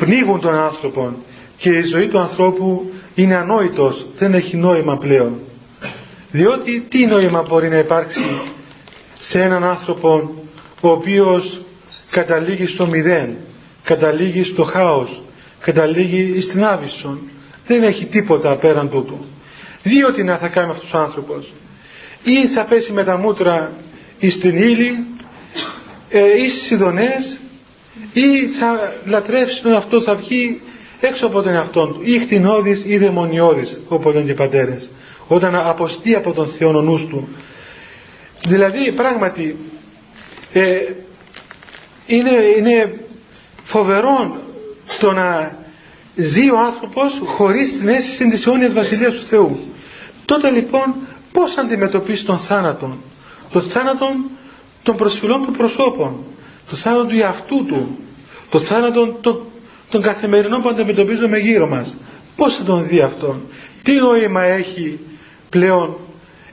Speaker 1: πνίγουν τον άνθρωπο και η ζωή του ανθρώπου είναι ανόητος, δεν έχει νόημα πλέον. Διότι τι νόημα μπορεί να υπάρξει σε έναν άνθρωπο ο οποίος καταλήγει στο μηδέν, καταλήγει στο χάος, καταλήγει στην άβυσσον. Δεν έχει τίποτα πέραν τούτου. Διότι να θα κάνει αυτός ο άνθρωπος. Ή θα πέσει με τα μούτρα στην ύλη ε, ή στις ειδονές ή θα λατρεύσει τον αυτό, θα βγει έξω από τον εαυτό του ή χτινώδης ή δαιμονιώδης όπως λένε και οι πατέρες όταν αποστεί από τον Θεό ο νους του δηλαδή πράγματι ε, είναι, είναι φοβερό το να ζει ο άνθρωπος χωρίς την αίσθηση της αιώνιας βασιλείας του Θεού τότε λοιπόν πώς αντιμετωπίσει τον θάνατο; Τον θάνατο των προσφυλών του προσώπων το θάνατο του εαυτού του το θάνατο των τον καθημερινό που αντιμετωπίζουμε γύρω μας. Πώς θα τον δει αυτόν; Τι νόημα έχει πλέον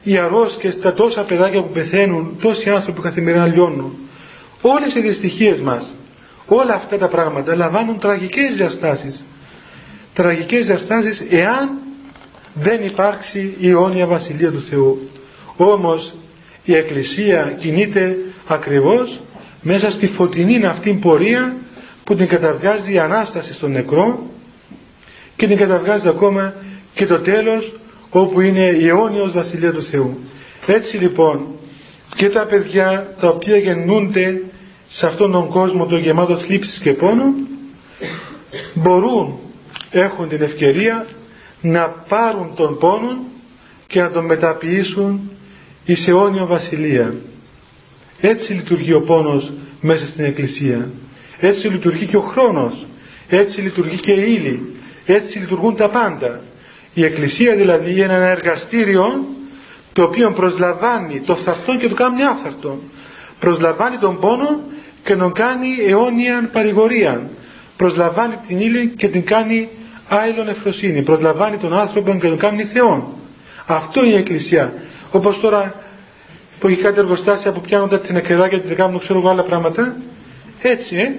Speaker 1: οι αρρώσκες, τα τόσα παιδάκια που πεθαίνουν, τόσοι άνθρωποι που καθημερινά λιώνουν; Όλες οι δυστυχίες μας, όλα αυτά τα πράγματα λαμβάνουν τραγικές διαστάσεις. Τραγικές διαστάσεις εάν δεν υπάρξει η αιώνια βασιλεία του Θεού. Όμως η Εκκλησία κινείται ακριβώς μέσα στη φωτεινή αυτή πορεία που την καταβγάζει η Ανάσταση στον νεκρό και την καταβγάζει ακόμα και το τέλος όπου είναι η αιώνιος Βασιλεία του Θεού. Έτσι λοιπόν και τα παιδιά τα οποία γεννούνται σε αυτόν τον κόσμο το γεμάτο θλίψης και πόνο μπορούν, έχουν την ευκαιρία να πάρουν τον πόνο και να τον μεταποιήσουν εις αιώνιο βασιλεία. Έτσι λειτουργεί ο πόνος μέσα στην Εκκλησία. Έτσι λειτουργεί και ο χρόνος. Έτσι λειτουργεί και η ύλη. Έτσι λειτουργούν τα πάντα. Η Εκκλησία δηλαδή είναι ένα εργαστήριο το οποίο προσλαμβάνει το φθαρτό και το κάνει άφθαρτο. Προσλαμβάνει τον πόνο και τον κάνει αιώνια παρηγορία. Προσλαμβάνει την ύλη και την κάνει άειλον ευφροσύνη. Προσλαμβάνει τον άνθρωπο και τον κάνει Θεό. Αυτό είναι η Εκκλησία. Όπως τώρα που έχει κάτι εργοστάσια που πιάνονται την εκκρεδάκια και την κάνουν ξέρω εγώ άλλα πράγματα έτσι, ε;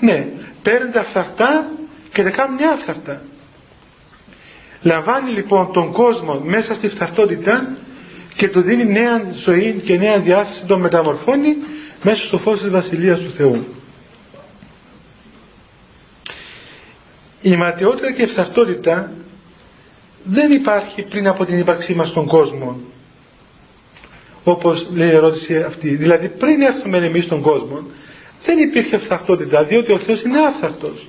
Speaker 1: Ναι. Παίρνει τα φθαρτά και τα κάνουν μια φθαρτά. Λαμβάνει λοιπόν τον κόσμο μέσα στη φθαρτότητα και του δίνει νέα ζωή και νέα διάσταση, τον μεταμορφώνει μέσα στο φως της Βασιλείας του Θεού. Η ματαιότητα και η φθαρτότητα δεν υπάρχει πριν από την ύπαρξή μας στον κόσμο. όπως λέει η ερώτηση αυτή. Δηλαδή πριν έρθουμε εμείς στον κόσμο δεν υπήρχε φθαχτότητα διότι ο Θεός είναι άφθαρτος.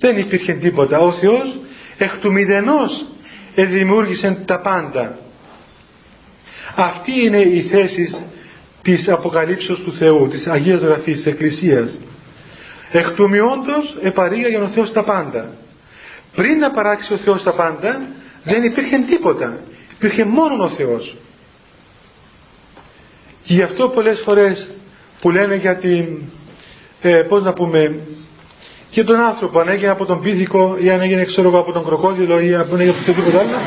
Speaker 1: Δεν υπήρχε τίποτα. Ο Θεός εκ του μηδενός δημιούργησε τα πάντα. Αυτή είναι η θέση της αποκαλύψεως του Θεού, της Αγίας Γραφής, της Εκκλησίας. Εκ του μειόντος επαρήγαγε ο Θεός τα πάντα. Πριν να παράξεις ο Θεός τα πάντα δεν υπήρχε τίποτα. Υπήρχε μόνο ο Θεός. Και γι' αυτό πολλές φορές που λένε για την, ε, πώς να πούμε, και τον άνθρωπο, αν έγινε από τον πίθηκο ή αν έγινε ξέρω από τον κροκόδιλο ή αν έγινε από οτιδήποτε άλλο,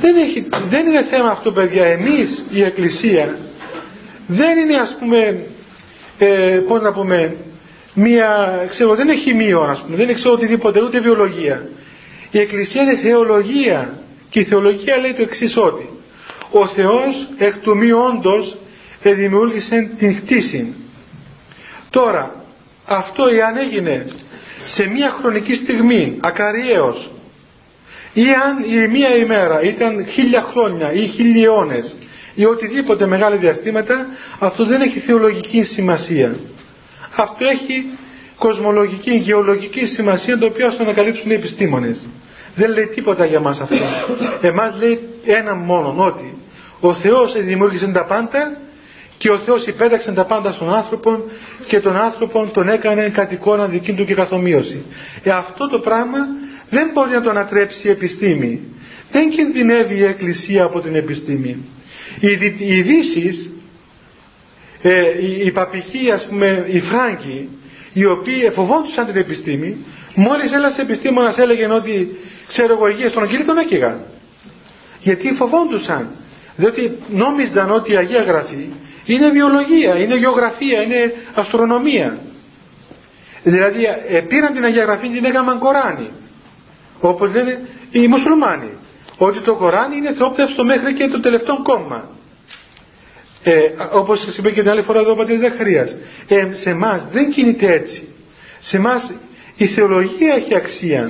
Speaker 1: δεν, έχει, δεν είναι θέμα αυτό παιδιά. Εμείς η Εκκλησία δεν είναι ας πούμε, ε, πώς να πούμε, μία, ξέρω, δεν έχει μείον ας πούμε, δεν ξέρω οτιδήποτε, ούτε βιολογία. Η Εκκλησία είναι θεολογία και η θεολογία λέει το εξής ότι ο Θεός εκ του μη όντως δημιούργησε την χτίση. Τώρα, αυτό εάν έγινε σε μία χρονική στιγμή, ακαριέως, ή αν η μία ημέρα ήταν χίλια χρόνια ή χιλιώνες ή οτιδήποτε μεγάλα διαστήματα, αυτό δεν έχει θεολογική σημασία. Αυτό έχει κοσμολογική, γεωλογική σημασία, το οποίο θα ανακαλύψουν οι επιστήμονες. Δεν λέει τίποτα για μας αυτό. Εμάς λέει ένα μόνο, ότι ο Θεός δημιούργησε τα πάντα και ο Θεός υπέταξε τα πάντα στον άνθρωπο και τον άνθρωπο τον έκανε κατ' εικόνα δική του και καθομοίωση. Ε, αυτό το πράγμα δεν μπορεί να το ανατρέψει η επιστήμη. Δεν κινδυνεύει η Εκκλησία από την επιστήμη. Οι, οι Δύσεις, ε, οι, οι παπικοί ας πούμε, οι Φράγκοι, οι οποίοι φοβόντουσαν την επιστήμη, μόλις ένας επιστήμονας έλεγε ότι ξέρω εγώ υγεία στον Αγγίλη τον έκαιγαν. Γιατί φοβόντουσαν. Διότι νόμιζαν ότι η Αγία Γραφή είναι βιολογία, είναι γεωγραφία, είναι αστρονομία. Δηλαδή ε, πήραν την Αγία Γραφή και την έκαναν Κοράνι. Όπως λένε οι μουσουλμάνοι. Ότι το Κοράνι είναι θεόπτευστο μέχρι και το τελευταίο κόμμα. Ε, όπως σας είπε και την άλλη φορά εδώ ο πατήρ Ζαχαρίας. Ε, σε εμά δεν κινείται έτσι. Σε εμά η θεολογία έχει αξία.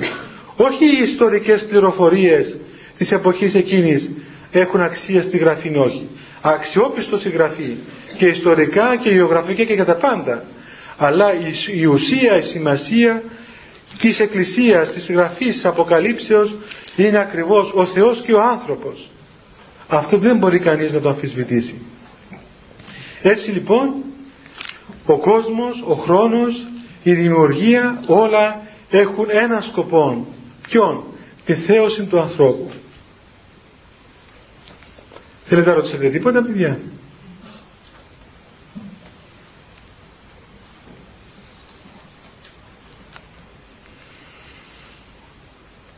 Speaker 1: Όχι οι ιστορικές πληροφορίες της εποχής εκείνης έχουν αξία στη γραφή, όχι. Αξιόπιστο στη γραφή και ιστορικά και γεωγραφικά και για τα πάντα. Αλλά η, ουσία, η σημασία της Εκκλησίας, της γραφής, της Αποκαλύψεως είναι ακριβώς ο Θεός και ο άνθρωπος. Αυτό δεν μπορεί κανείς να το αμφισβητήσει. Έτσι λοιπόν ο κόσμος, ο χρόνος, η δημιουργία όλα έχουν ένα σκοπό. Ποιον; Τη θέωση του ανθρώπου. Θέλετε να ρωτήσετε τίποτα παιδιά;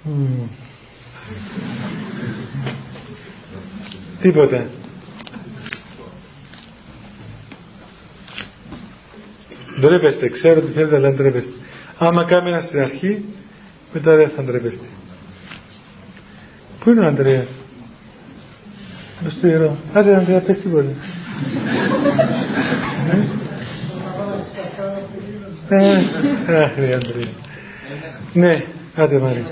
Speaker 1: Mm. Τίποτα. Ντρέπεστε, ξέρω ότι θέλετε αλλά ντρέπεστε. Άμα κάνει ένα στην αρχή, μετά δεν θα ντρέπεστε. Πού είναι ο Ανδρέας; Στο ιερό. Άντε Ανδρέα, πες τίποτα. Ε, αχ, ρε Ανδρέα. Ναι, άντε Μαρία.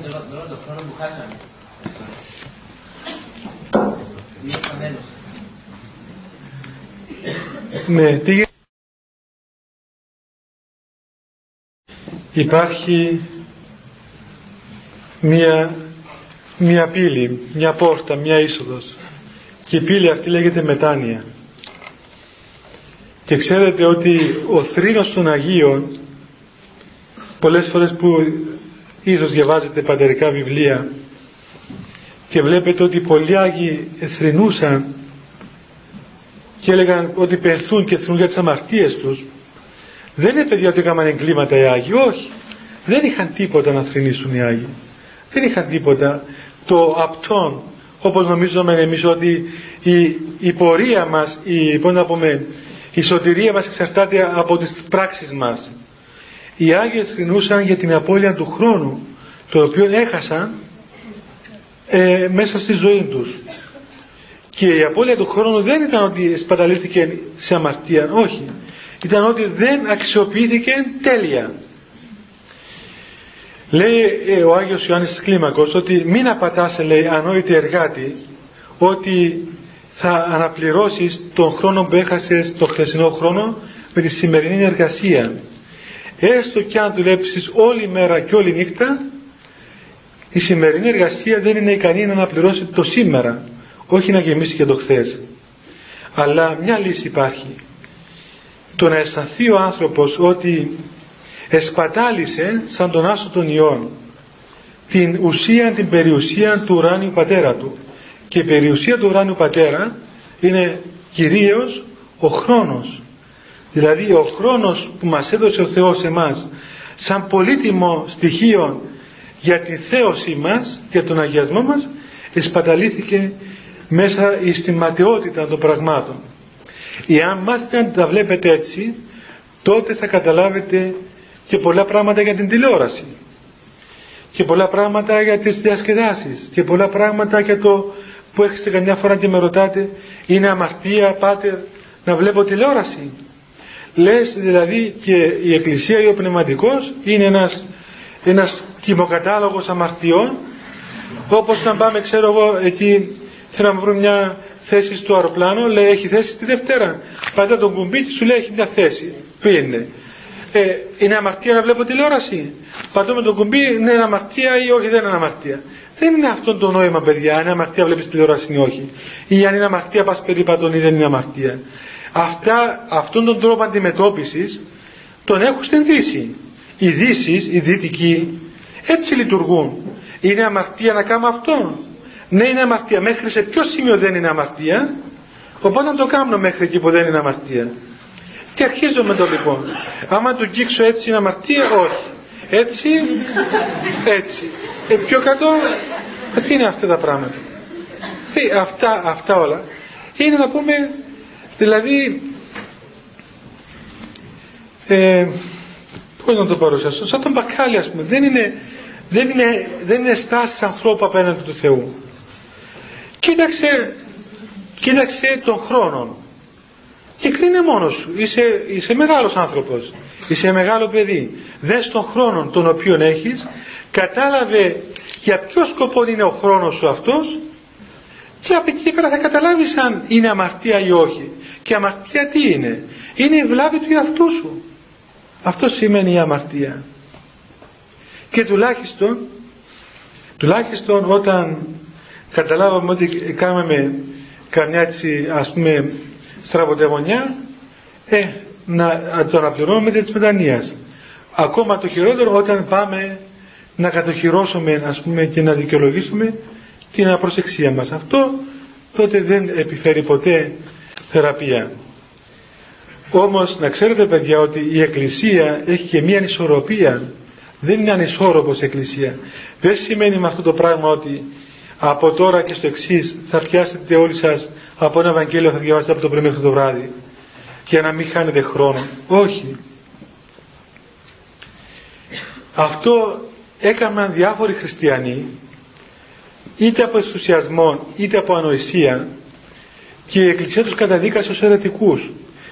Speaker 1: Ναι, τι υπάρχει μία, μία πύλη, μία πόρτα, μία είσοδος και η πύλη αυτή λέγεται μετάνοια. Και ξέρετε ότι ο θρήνος των Αγίων πολλές φορές που ίσως διαβάζετε παντερικά βιβλία και βλέπετε ότι πολλοί Άγιοι θρηνούσαν και έλεγαν ότι πενθούν και θρηνούν για τις αμαρτίες τους δεν είναι παιδιά ότι έκαναν εγκλήματα οι Άγιοι όχι. Δεν είχαν τίποτα να θρηνήσουν οι Άγιοι. Δεν είχαν τίποτα. Το απτόν όπως νομίζουμε εμείς ότι η, η πορεία μας η, πώς να πούμε, η σωτηρία μας εξαρτάται από τις πράξεις μας. Οι Άγιοι θρηνούσαν για την απώλεια του χρόνου το οποίο έχασαν ε, μέσα στη ζωή τους. Και η απώλεια του χρόνου δεν ήταν ότι σπαταλήθηκε σε αμαρτία όχι. Ήταν ότι δεν αξιοποιήθηκε τέλεια λέει ε, ο Άγιος Ιωάννης Κλίμακος ότι μην απατάσαι λέει ανόητη εργάτη ότι θα αναπληρώσεις τον χρόνο που έχασες τον χθεσινό χρόνο με τη σημερινή εργασία. Έστω και αν δουλέψεις όλη μέρα και όλη νύχτα η σημερινή εργασία δεν είναι ικανή να αναπληρώσει το σήμερα όχι να γεμίσει και το χθες αλλά μια λύση υπάρχει. Το να αισθανθεί ο άνθρωπος ότι εσπατάλησε σαν τον άσο των ιών την ουσία, την περιουσία του ουράνιου πατέρα του. Και η περιουσία του ουράνιου πατέρα είναι κυρίως ο χρόνος. Δηλαδή ο χρόνος που μας έδωσε ο Θεός εμάς σαν πολύτιμο στοιχείο για τη θέωσή μας και τον αγιασμό μας εσπαταλήθηκε μέσα στη ματαιότητα των πραγμάτων. Εάν μάθετε να τα βλέπετε έτσι, τότε θα καταλάβετε και πολλά πράγματα για την τηλεόραση. Και πολλά πράγματα για τις διασκεδάσεις. Και πολλά πράγματα για το που έχετε καμιά φορά και με ρωτάτε, είναι αμαρτία, πάτερ, να βλέπω τηλεόραση; Λες δηλαδή και η Εκκλησία ή ο Πνευματικός είναι ένας, ένας κοιμοκατάλογος αμαρτιών όπως να πάμε ξέρω εγώ εκεί θέλω να βρω μια θέση στο αεροπλάνο, λέει έχει θέση τη Δευτέρα. Πατά τον κουμπί σου λέει έχει μια θέση. Πού είναι. Ε, είναι αμαρτία να βλέπω τηλεόραση. Πατώ τον κουμπί, ναι, είναι αμαρτία ή όχι, δεν είναι αμαρτία. Δεν είναι αυτό το νόημα, παιδιά, αν είναι αμαρτία βλέπεις τηλεόραση ή όχι. Ή αν είναι αμαρτία πας περίπατον ή δεν είναι αμαρτία. Αυτά, αυτόν τον τρόπο αντιμετώπισης τον έχουν στην Δύση. Οι Δύσει, οι Δυτικοί, έτσι λειτουργούν. Είναι αμαρτία να κάνουμε αυτό. Ναι είναι αμαρτία. Μέχρι σε ποιο σημείο δεν είναι αμαρτία. Οπότε να το κάνω μέχρι εκεί που δεν είναι αμαρτία. Και αρχίζω με το λοιπόν; Άμα του κύξω έτσι είναι αμαρτία, όχι. Έτσι, έτσι. Ε, πιο κάτω, ε, τι είναι αυτά τα πράγματα; Τι, αυτά, αυτά όλα. Είναι να πούμε, δηλαδή, ε, πώς να το παρουσιάσω, σαν τον μπακάλι ας πούμε, δεν είναι, δεν είναι, δεν είναι στάσεις ανθρώπου απέναντι του Θεού. Κοίταξε, κοίταξε τον χρόνο και κρίνε μόνος σου. Είσαι, είσαι μεγάλος άνθρωπος. Είσαι μεγάλο παιδί. Δες τον χρόνο τον οποίο έχεις. Κατάλαβε για ποιο σκοπό είναι ο χρόνος σου αυτός και από εκεί πέρα θα καταλάβεις αν είναι αμαρτία ή όχι. Και αμαρτία τι είναι. Είναι η βλάβη του εαυτού σου. Αυτό σημαίνει η αμαρτία. Και τουλάχιστον, τουλάχιστον όταν καταλάβαμε ότι κάναμε καμιά έτσι ας πούμε στραβοτεμονιά ε, να το αναπληρώνουμε της μετανοίας. Ακόμα το χειρότερο όταν πάμε να κατοχυρώσουμε ας πούμε και να δικαιολογήσουμε την απροσεξία μας. Αυτό τότε δεν επιφέρει ποτέ θεραπεία. Όμως να ξέρετε παιδιά ότι η Εκκλησία έχει και μία ανισορροπία. Δεν είναι ανισόρροπος η Εκκλησία. Δεν σημαίνει με αυτό το πράγμα ότι από τώρα και στο εξής θα πιάσετε όλοι σας από ένα Ευαγγέλιο θα διαβάσετε από το πρωί μέχρι το βράδυ για να μην χάνετε χρόνο. Όχι. Αυτό έκαναν διάφοροι χριστιανοί είτε από ενθουσιασμό είτε από ανοησία και η Εκκλησία τους καταδίκασε ως αιρετικούς.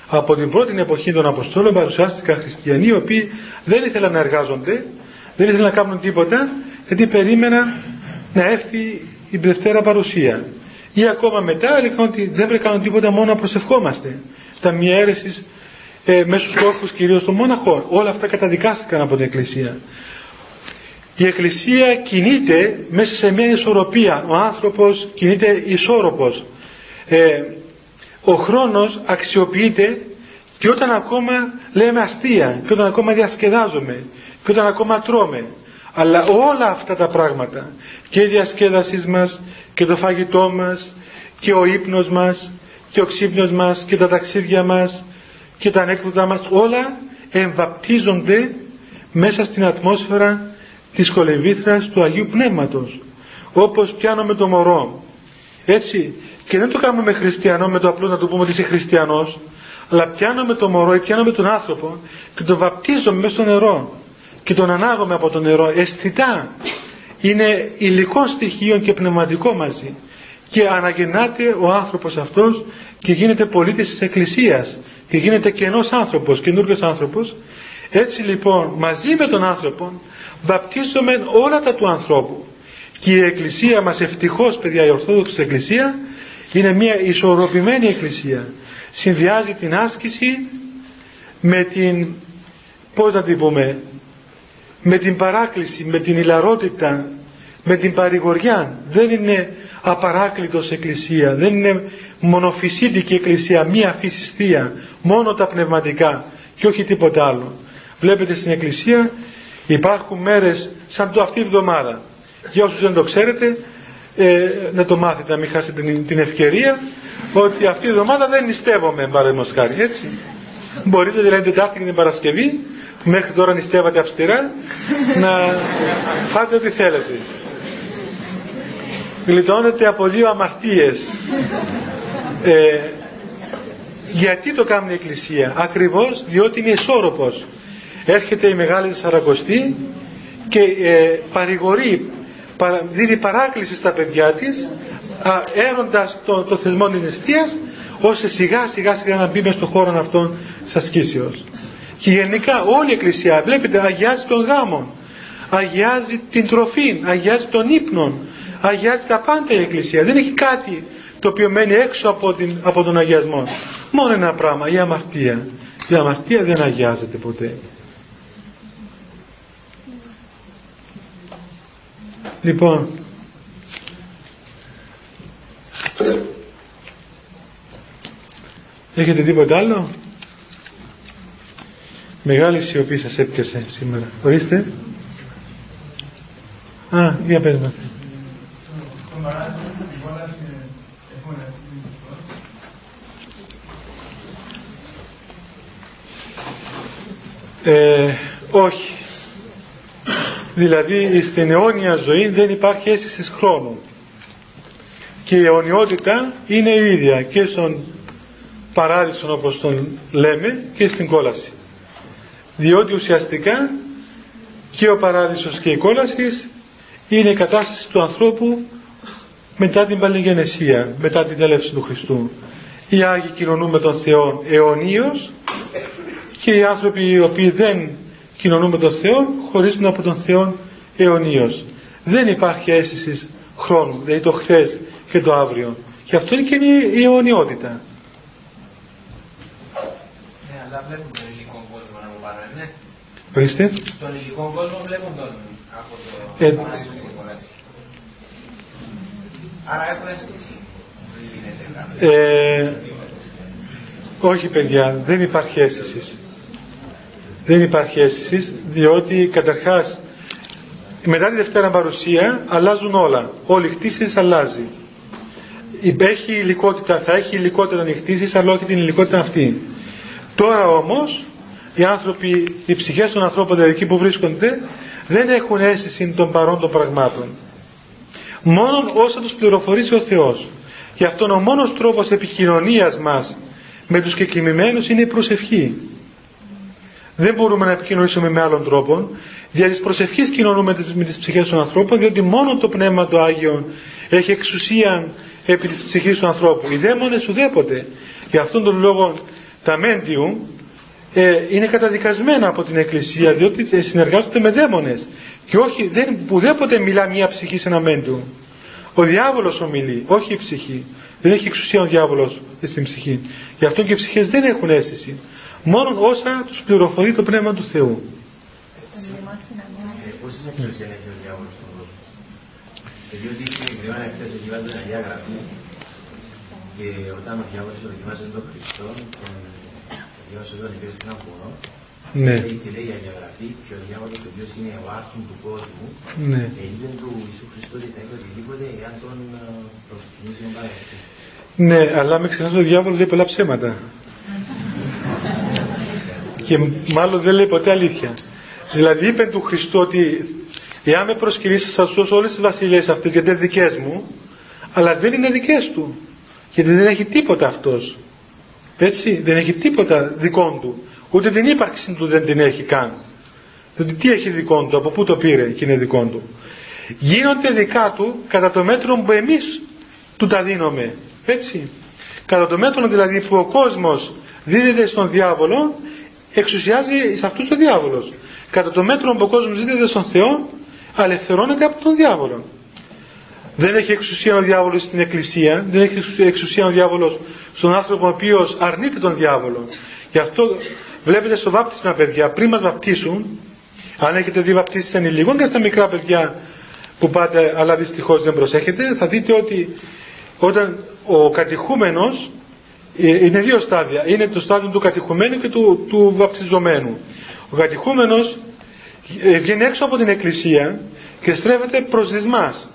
Speaker 1: Από την πρώτη εποχή των Αποστόλων παρουσιάστηκαν χριστιανοί οι οποίοι δεν ήθελαν να εργάζονται, δεν ήθελαν να κάνουν τίποτα γιατί περίμεναν να έρθει η Δευτέρα παρουσία. Ή ακόμα μετά έλεγαν ότι δεν πρέπει να κάνουν τίποτα μόνο να προσευχόμαστε. Τα μη αίρεση ε, μέσω στου κυρίως των μοναχών. Όλα αυτά καταδικάστηκαν από την Εκκλησία. Η Εκκλησία κινείται μέσα σε μια ισορροπία. Ο άνθρωπος κινείται ισόρροπος. Ε, ο χρόνος αξιοποιείται και όταν ακόμα λέμε αστεία και όταν ακόμα διασκεδάζουμε και όταν ακόμα τρώμε αλλά όλα αυτά τα πράγματα και η διασκέδαση μας και το φαγητό μας και ο ύπνος μας και ο ξύπνος μας και τα ταξίδια μας και τα ανέκδοτα μας όλα εμβαπτίζονται μέσα στην ατμόσφαιρα της κολεμβήθρας του Αγίου Πνεύματος όπως πιάνουμε το μωρό. Έτσι και δεν το κάνουμε χριστιανό με το απλό να του πούμε ότι είσαι χριστιανός αλλά πιάνουμε το μωρό ή πιάνουμε τον άνθρωπο και τον βαπτίζουμε μέσα στο νερό και τον ανάγουμε από το νερό αισθητά είναι υλικό στοιχείο και πνευματικό μαζί. Και αναγεννάται ο άνθρωπος αυτός και γίνεται πολίτης της Εκκλησίας. Και γίνεται καινός άνθρωπος, καινούριος άνθρωπος. Έτσι λοιπόν μαζί με τον άνθρωπο βαπτίζουμε όλα τα του ανθρώπου. Και η Εκκλησία μας ευτυχώς παιδιά η Ορθόδοξη Εκκλησία Είναι μια ισορροπημένη εκκλησία. Συνδυάζει την άσκηση με την, πώς να την πούμε, με την παράκληση, με την ηλαρότητα, με την παρηγοριά. Δεν είναι απαράκλητος εκκλησία, δεν είναι μονοφυσίτικη εκκλησία, μία φυσιστία, μόνο τα πνευματικά και όχι τίποτα άλλο. Βλέπετε στην εκκλησία υπάρχουν μέρες σαν το αυτή η εβδομάδα. Για όσους δεν το ξέρετε, ε, να το μάθετε, να μην χάσετε την, ευκαιρία, ότι αυτή η εβδομάδα δεν νηστεύομαι, παραδείγματος χάρη, έτσι. Μπορείτε δηλαδή την Τετάρτη και την Παρασκευή, που μέχρι τώρα νηστεύατε αυστηρά, να φάτε ό,τι θέλετε. Γλιτώνετε από δύο αμαρτίες. Ε, γιατί το κάνει η Εκκλησία; Ακριβώς διότι είναι ισόρροπος. Έρχεται η Μεγάλη Σαρακοστή και ε, παρηγορεί, δίνει παράκληση στα παιδιά της έροντας το, το θεσμό της νηστείας ώστε σιγά σιγά σιγά να μπει μέσα στον χώρο αυτόν της ασκήσεως. Και γενικά όλη η Εκκλησία βλέπετε αγιάζει τον γάμο, αγιάζει την τροφή, αγιάζει τον ύπνο, αγιάζει τα πάντα η Εκκλησία. Δεν έχει κάτι το οποίο μένει έξω από, την, από τον αγιασμό. Μόνο ένα πράγμα, η αμαρτία. Η αμαρτία δεν αγιάζεται ποτέ. Λοιπόν, έχετε τίποτα άλλο; Μεγάλη σιωπή σας έπιασε σήμερα. Ορίστε. Α, για πες μας. Ε, όχι. Δηλαδή στην αιώνια ζωή δεν υπάρχει αίσθησης χρόνου. Και η αιωνιότητα είναι η ίδια και στον παράδεισο όπως τον λέμε και στην κόλαση. Διότι ουσιαστικά και ο παράδεισος και η κόλαση είναι η κατάσταση του ανθρώπου μετά την παλιγενεσία, μετά την τέλευση του Χριστού. Οι Άγιοι κοινωνούν με τον Θεό αιωνίως και οι άνθρωποι οι οποίοι δεν κοινωνούν με τον Θεό χωρίζουν από τον Θεό αιωνίως. Δεν υπάρχει αίσθησης χρόνου, δηλαδή το χθες και το αύριο. Και αυτό είναι και η αιωνιότητα. Ναι,
Speaker 2: αλλά βλέπουμε τον υλικό κόσμο να μου πάρω, ναι.
Speaker 1: Ορίστε.
Speaker 2: Στον υλικό κόσμο βλέπουν τον από το ε, Άρα έχουν αίσθηση.
Speaker 1: Ε, όχι παιδιά, δεν υπάρχει αίσθησης. Δεν υπάρχει αίσθησης, διότι καταρχάς μετά τη Δευτέρα παρουσία αλλάζουν όλα. Όλη η χτίση αλλάζει. Έχει υλικότητα, θα έχει υλικότητα να χτίσει, αλλά όχι την υλικότητα αυτή. Τώρα όμως οι άνθρωποι, οι ψυχές των ανθρώπων δηλαδή εκεί που βρίσκονται δεν έχουν αίσθηση των παρών των πραγμάτων. Μόνο όσο τους πληροφορήσει ο Θεός. Γι' αυτόν ο μόνος τρόπος επικοινωνίας μας με τους κεκοιμημένους είναι η προσευχή. Δεν μπορούμε να επικοινωνήσουμε με άλλον τρόπο. Δια της προσευχής κοινωνούμε με τις ψυχές των ανθρώπων, διότι μόνο το Πνεύμα του Άγιον έχει εξουσία επί της ψυχής του ανθρώπου. Οι δαίμονες ουδέποτε. Γι' αυτόν τον λόγο τα μέντιου ε, είναι καταδικασμένα από την Εκκλησία, διότι συνεργάζονται με δαίμονες. Και όχι, δεν, ουδέποτε μιλά μια ψυχή σε ένα μέντιου. Ο διάβολος ομιλεί, όχι η ψυχή. Δεν έχει εξουσία ο διάβολος στην ψυχή. Γι' αυτό και οι ψυχές δεν έχουν αίσθηση μόνο όσα τους πληροφορεί το Πνεύμα του Θεού.
Speaker 2: Πώς είναι εξουσία έχει ο διάβολος στον κόσμο; Διότι συγκεκριμένα χθες διαβάζω την Αγία Γραφή και όταν ο διάβολος δοκιμάζει τον Χριστό, τον διάβασε τον Ιβέρ στην Αμπορο, ναι. και λέει η Αγία Γραφή και ο διάβολος ο οποίος είναι ο άρχον του κόσμου, ναι. είπε του Ιησού Χριστό ότι θα είναι οτιδήποτε εάν τον προσκυνήσει τον παραδείγμα.
Speaker 1: Ναι, αλλά με ξεχάσει ο διάβολος λέει πολλά ψέματα και μάλλον δεν λέει ποτέ αλήθεια. Δηλαδή είπε του Χριστού ότι εάν με προσκυνήσεις θα σου δώσω όλες τις βασιλείες αυτές γιατί είναι δικές μου αλλά δεν είναι δικές του γιατί δεν έχει τίποτα αυτός έτσι δεν έχει τίποτα δικό του. Ούτε την ύπαρξη του δεν την έχει καν. Δηλαδή τι έχει δικό του από πού το πήρε και είναι δικό του. Γίνονται δικά του κατά το μέτρο που εμείς του τα δίνουμε. Έτσι. Κατά το μέτρο δηλαδή που ο κόσμος δίδεται στον διάβολο εξουσιάζει σε αυτούς ο διάβολος. Κατά το μέτρο που ο κόσμος δίδεται στον Θεό, αλευθερώνεται από τον διάβολο. Δεν έχει εξουσία ο διάβολος στην εκκλησία, δεν έχει εξουσία ο διάβολος στον άνθρωπο ο οποίος αρνείται τον διάβολο. Γι' αυτό βλέπετε στο βάπτισμα παιδιά, πριν μας βαπτίσουν, αν έχετε δει βαπτίσεις ενηλίκων και στα μικρά παιδιά που πάτε αλλά δυστυχώς δεν προσέχετε, θα δείτε ότι όταν ο κατηχούμενος ε, είναι δύο στάδια. Είναι το στάδιο του κατηχουμένου και του, του βαπτιζομένου. Ο κατηχούμενος ε, βγαίνει έξω από την εκκλησία και στρέφεται προς δυσμάς.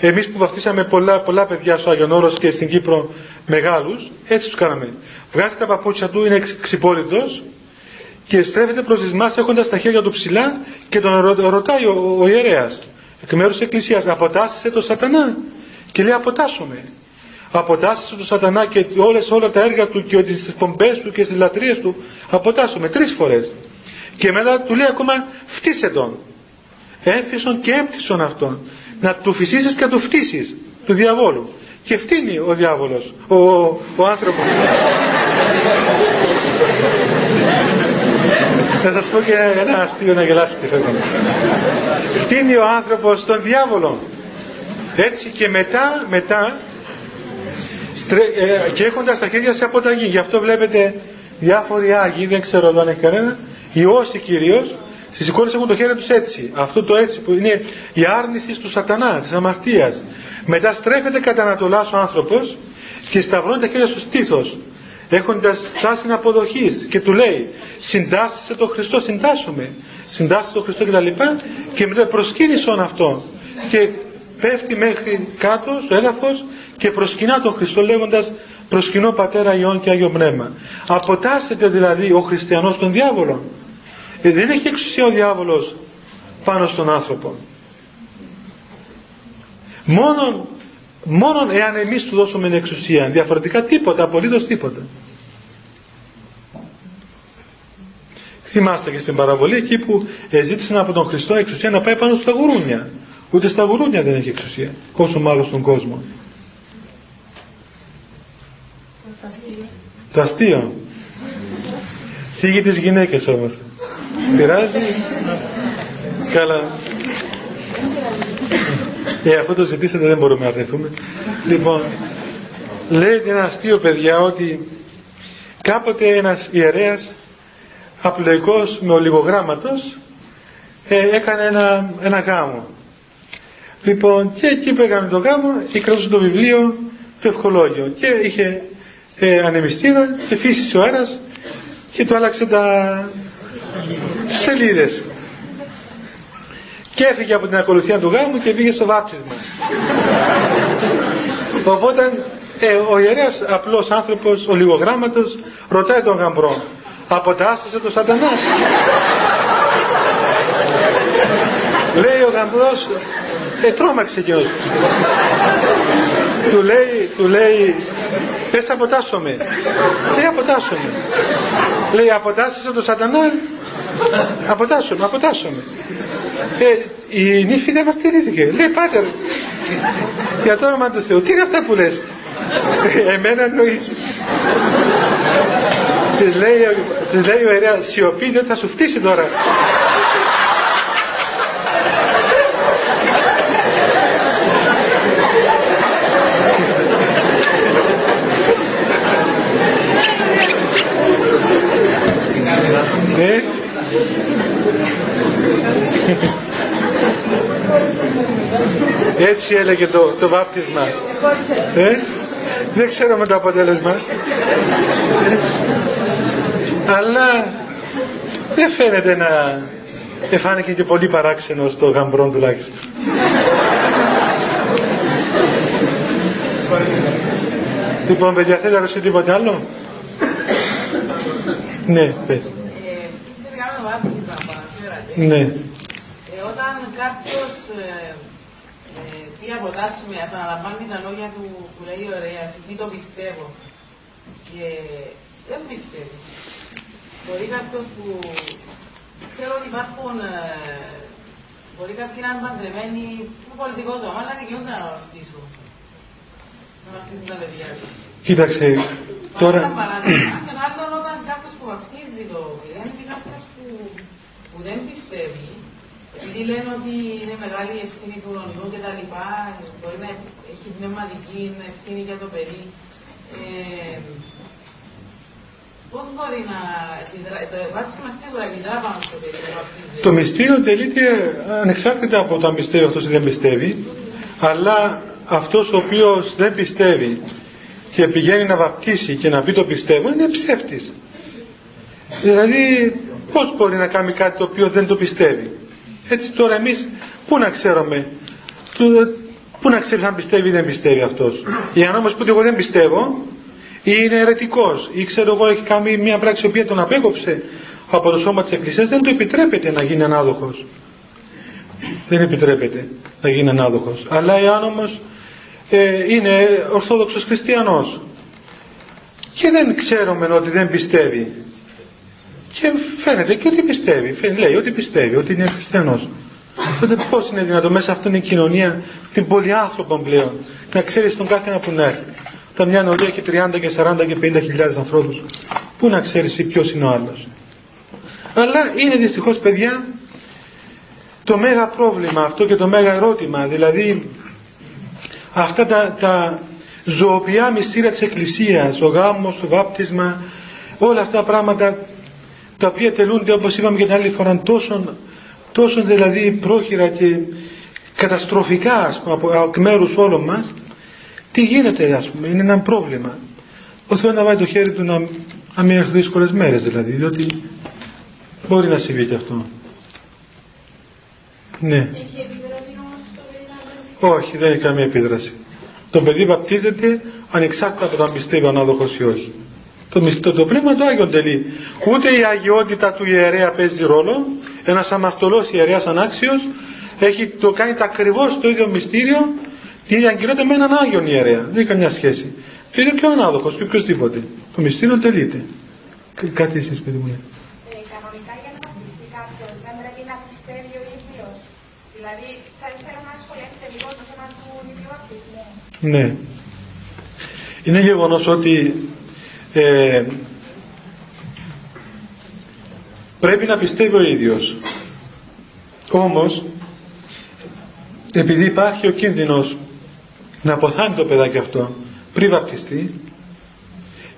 Speaker 1: Εμείς που βαφτίσαμε πολλά, πολλά παιδιά στο Άγιον Όρος και στην Κύπρο μεγάλους, έτσι τους κάναμε. Βγάζει τα παπούτσια του, είναι ξυπόλυτος και στρέφεται προς δυσμάς έχοντας τα χέρια του ψηλά και τον ρωτάει ο, ο ιερέας. Εκ μέρους της Εκκλησίας αποτάσσεσαι το σατανά; Και λέει αποτάσσομαι αποτάσσεσαι το σατανά και όλες, όλα τα έργα του και τις πομπές του και τις λατρείες του. Αποτάσσομαι τρεις φορές και μετά του λέει ακόμα φτύσε τον έφυσον και έμπτυσον αυτόν. Να του φυσήσεις και να του φτύσεις του διαβόλου και φτύνει ο διάβολος ο, ο, ο άνθρωπος. Θα σας πω και ένα αστείο να γελάσετε φεύγουμε φτύνει ο άνθρωπος τον διάβολο. Έτσι και μετά μετά ε, και έχοντας τα χέρια σε αποταγή. Γι' αυτό βλέπετε διάφοροι Άγιοι δεν ξέρω εδώ αν έχει κανένα οι όσοι κυρίως στις εικόνες έχουν το χέρι τους έτσι. Αυτό το έτσι που είναι η άρνηση του σατανά της αμαρτίας. Μετά στρέφεται κατά Ανατολάς ο άνθρωπος και σταυρώνει τα χέρια στο στήθος έχοντας στάση αποδοχής και του λέει συντάσσεσαι το Χριστό, συντάσσομαι. Συντάσσεσαι το Χριστό κτλ και, και μετά προσκύνησον αυτό και πέφτει μέχρι κάτω στο έδαφος και προσκυνά τον Χριστό λέγοντας προσκυνώ Πατέρα Υιόν και Άγιο Πνεύμα αποτάσσεται δηλαδή ο χριστιανός τον διάβολο ε, δεν έχει εξουσία ο διάβολος πάνω στον άνθρωπο. Μόνον μόνον εάν εμείς του δώσουμε εξουσία διαφορετικά τίποτα, απολύτως τίποτα. Θυμάστε και στην παραβολή εκεί που ζήτησαν από τον Χριστό εξουσία να πάει πάνω στα γουρούνια. Ούτε στα γουρούνια δεν έχει εξουσία πόσο μάλλον στον κόσμο. Το αστείο θίγει τις γυναίκες όμως πειράζει καλά ε, αφού το ζητήσατε δεν μπορούμε να αρνηθούμε. Λοιπόν, λέει ένα αστείο παιδιά ότι κάποτε ένας ιερέας απλοϊκός με ολιγογράμματος ε, έκανε ένα, ένα γάμο. Λοιπόν, και εκεί που έκανε το γάμο, κρατούσε το βιβλίο το ευχολόγιο και είχε ε, ανεμιστήρα και φύσησε ο αέρας και του άλλαξε τα σελίδες και έφυγε από την ακολουθία του γάμου και πήγε στο βάπτισμα. Οπότε ε, ο ιερέας απλός άνθρωπος, ο λιγογράμματος, ρωτάει τον γαμπρό, αποτάσσεσαι το σατανάς; λέει ο γαμπρός, ε, τρόμαξε εκείνος. του λέει, του λέει, πες αποτάσσομαι. Λέει αποτάσσομαι. λέει αποτάσσεσαι το σατανά. Αποτάσσομαι, αποτάσσομαι. Ε, η νύφη δεν μαρτυρήθηκε. Λέει πάτερ, για το όνομα του Θεού, τι είναι αυτά που λες; Εμένα εννοείς. Της λέει, της λέει ο ιερέας, σιωπή δεν θα σου φτύσει τώρα. Ναι. Έτσι έλεγε το, το βάπτισμα. Ε; Δεν ξέρω με το αποτέλεσμα. Αλλά δεν φαίνεται να εφάνηκε και πολύ παράξενο στο γαμπρόν τουλάχιστον. λοιπόν, παιδιά, θέλετε να ρωτήσετε τίποτε άλλο; ναι, πες. Ε, ναι
Speaker 3: όταν κάποιος ε, ε, πει αποτάσσουμε, επαναλαμβάνει τα λόγια του που λέει ωραία, τι το πιστεύω. Και δεν πιστεύω. Μπορεί κάποιος που ξέρω ότι υπάρχουν. Ε, μπορεί κάποιοι να είναι παντρεμένοι στο πολιτικό δώμα, αλλά δικαιούνται να βαφτίσουν. Να βαφτίσουν τα παιδιά του.
Speaker 1: Κοίταξε, τώρα...
Speaker 3: Και άλλο όταν κάποιος που βαφτίζει το παιδί, είναι κάποιος που, που δεν πιστεύει, επειδή λένε ότι είναι μεγάλη η ευθύνη του ονειδού και τα λοιπά, μπορεί να έχει πνευματική ευθύνη για το παιδί. Ε, Πώς μπορεί να το πάνω στο παιδί,
Speaker 1: το μυστήριο τελείται ανεξάρτητα από το μυστήριο αυτός δεν πιστεύει, αλλά αυτός ο οποίος δεν πιστεύει και πηγαίνει να βαπτίσει και να πει το πιστεύω είναι ψεύτης. Δηλαδή πώς μπορεί να κάνει κάτι το οποίο δεν το πιστεύει; Έτσι τώρα εμείς πού να ξέρουμε, πού να ξέρεις αν πιστεύει ή δεν πιστεύει αυτός; Για να όμως που εγώ δεν πιστεύω ή είναι αιρετικός ή ξέρω εγώ έχει κάνει μια πράξη η οποία τον απέκοψε από το σώμα της Εκκλησίας δεν του επιτρέπεται να γίνει ανάδοχος. Δεν επιτρέπεται να γίνει ανάδοχος. Αλλά εάν όμως ε, είναι ορθόδοξος χριστιανός και δεν ξέρουμε ότι δεν πιστεύει και φαίνεται και ότι πιστεύει. Λέει ότι πιστεύει ότι είναι χριστιανός. Τότε πώς είναι δυνατό μέσα αυτήν την κοινωνία την πολυάνθρωπων πλέον να ξέρεις τον κάθε ένα που να έρθει. Όταν μια νορία έχει 30 και 40 και 50 χιλιάδες ανθρώπους. Πού να ξέρεις ποιος είναι ο άλλος. Αλλά είναι δυστυχώς παιδιά το μέγα πρόβλημα αυτό και το μέγα ερώτημα δηλαδή αυτά τα, τα ζωοποιά μυστήρια της Εκκλησίας, ο γάμος, το βάπτισμα, όλα αυτά τα πράγματα τα οποία τελούνται όπως είπαμε και την άλλη φορά τόσο, τόσο δηλαδή πρόχειρα και καταστροφικά ας πούμε, από μέρους όλων μας τι γίνεται ας πούμε, είναι ένα πρόβλημα ο Θεός να βάλει το χέρι του να, να μην έρθει δύσκολες μέρες δηλαδή διότι μπορεί να συμβεί και αυτό ναι όχι, δεν έχει καμία επίδραση. Το παιδί βαπτίζεται ανεξάρτητα από το αν πιστεύει ο ανάδοχος ή όχι. Το, το, το πνεύμα του Άγιον τελεί. Ούτε η αγιότητα του ιερέα παίζει ρόλο. Ένας αμαρτωλός ιερέας ανάξιος έχει, το κάνει τα ακριβώς το ίδιο μυστήριο την αγκυρότητα με έναν Άγιον ιερέα. Δεν έχει καμιά σχέση. Το ίδιο και ο ανάδοχος και οποιοδήποτε. Το μυστήριο τελείται. Κάτι εσείς παιδί μου. Ναι. Είναι γεγονός ότι ε, πρέπει να πιστεύει ο ίδιος. Όμως, επειδή υπάρχει ο κίνδυνος να αποθάνει το παιδάκι αυτό πριν βαπτιστεί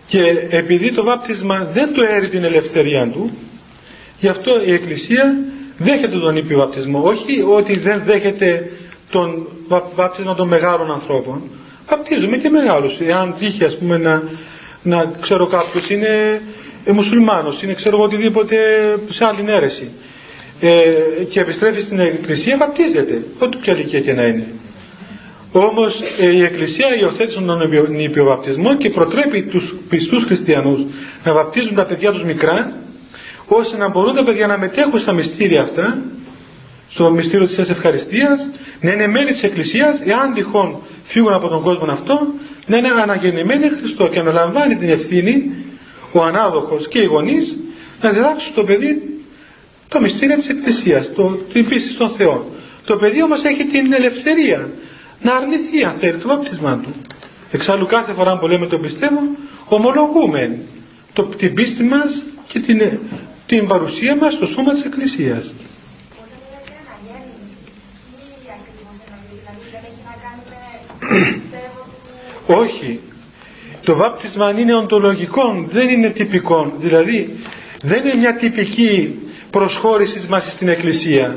Speaker 1: και επειδή το βάπτισμα δεν του έρει την ελευθερία του γι' αυτό η Εκκλησία δέχεται τον ήπιο βαπτισμό όχι ότι δεν δέχεται τον βάπτισμα των μεγάλων ανθρώπων. Βαπτίζουμε και μεγάλους. Εάν τύχει ας πούμε να, να ξέρω κάποιος είναι ε, μουσουλμάνος, είναι ξέρω οτιδήποτε σε άλλη αίρεση ε, και επιστρέφει στην Εκκλησία βαπτίζεται, ό,τι ποια ηλικία και να είναι. Όμως ε, η Εκκλησία υιοθέτησε τον υποβαπτισμό και προτρέπει τους πιστούς χριστιανούς να βαπτίζουν τα παιδιά τους μικρά ώστε να μπορούν τα παιδιά να μετέχουν στα μυστήρια αυτά στο μυστήριο της ευχαριστίας, να είναι μέλη της Εκκλησίας, εάν τυχόν φύγουν από τον κόσμο αυτό, να είναι αναγεννημένοι Χριστό και να λαμβάνει την ευθύνη ο ανάδοχος και οι γονείς να διδάξουν στο παιδί το μυστήριο της Εκκλησίας, το, την πίστη στον Θεό. Το παιδί όμως έχει την ελευθερία να αρνηθεί αν θέλει το βαπτισμά του. Εξάλλου κάθε φορά που λέμε το πιστεύω, ομολογούμε το, την πίστη μας και την, την παρουσία μας στο σώμα της Εκκλησίας. Όχι. Το βάπτισμα είναι οντολογικό, δεν είναι τυπικό. Δηλαδή δεν είναι μια τυπική προσχώρησης μας στην Εκκλησία.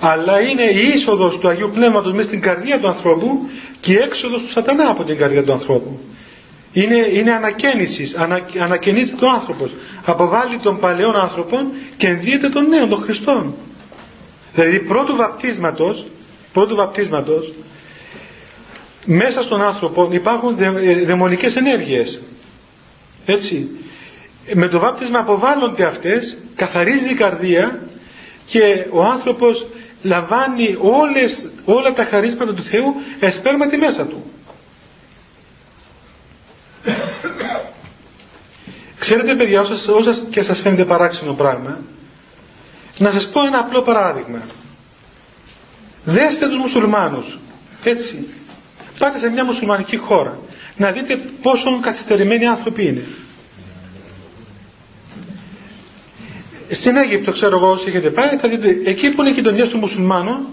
Speaker 1: Αλλά είναι η είσοδος του Αγίου Πνεύματος μέσα στην καρδία του ανθρώπου και η έξοδος του σατανά από την καρδία του ανθρώπου. Είναι, είναι ανακαίνιση, ανα, ανακαινίζεται ο άνθρωπος. Αποβάλλει τον παλαιόν άνθρωπο και ενδύεται τον νέο, τον Χριστόν. Δηλαδή πρώτου βαπτίσματος, πρώτου βαπτίσματος μέσα στον άνθρωπο υπάρχουν δε, ε, δαιμονικές ενέργειες. Έτσι. Με το βάπτισμα αποβάλλονται αυτές, καθαρίζει η καρδία και ο άνθρωπος λαμβάνει όλες, όλα τα χαρίσματα του Θεού εσπέρματι μέσα του. Ξέρετε παιδιά, όσα, όσα και σας φαίνεται παράξενο πράγμα, να σας πω ένα απλό παράδειγμα. Δέστε τους μουσουλμάνους, έτσι, Πάτε σε μια μουσουλμανική χώρα. Να δείτε πόσο καθυστερημένοι άνθρωποι είναι. στην Αίγυπτο ξέρω εγώ όσοι έχετε πάει θα δείτε εκεί που είναι οι κοινωνίες των μουσουλμάνων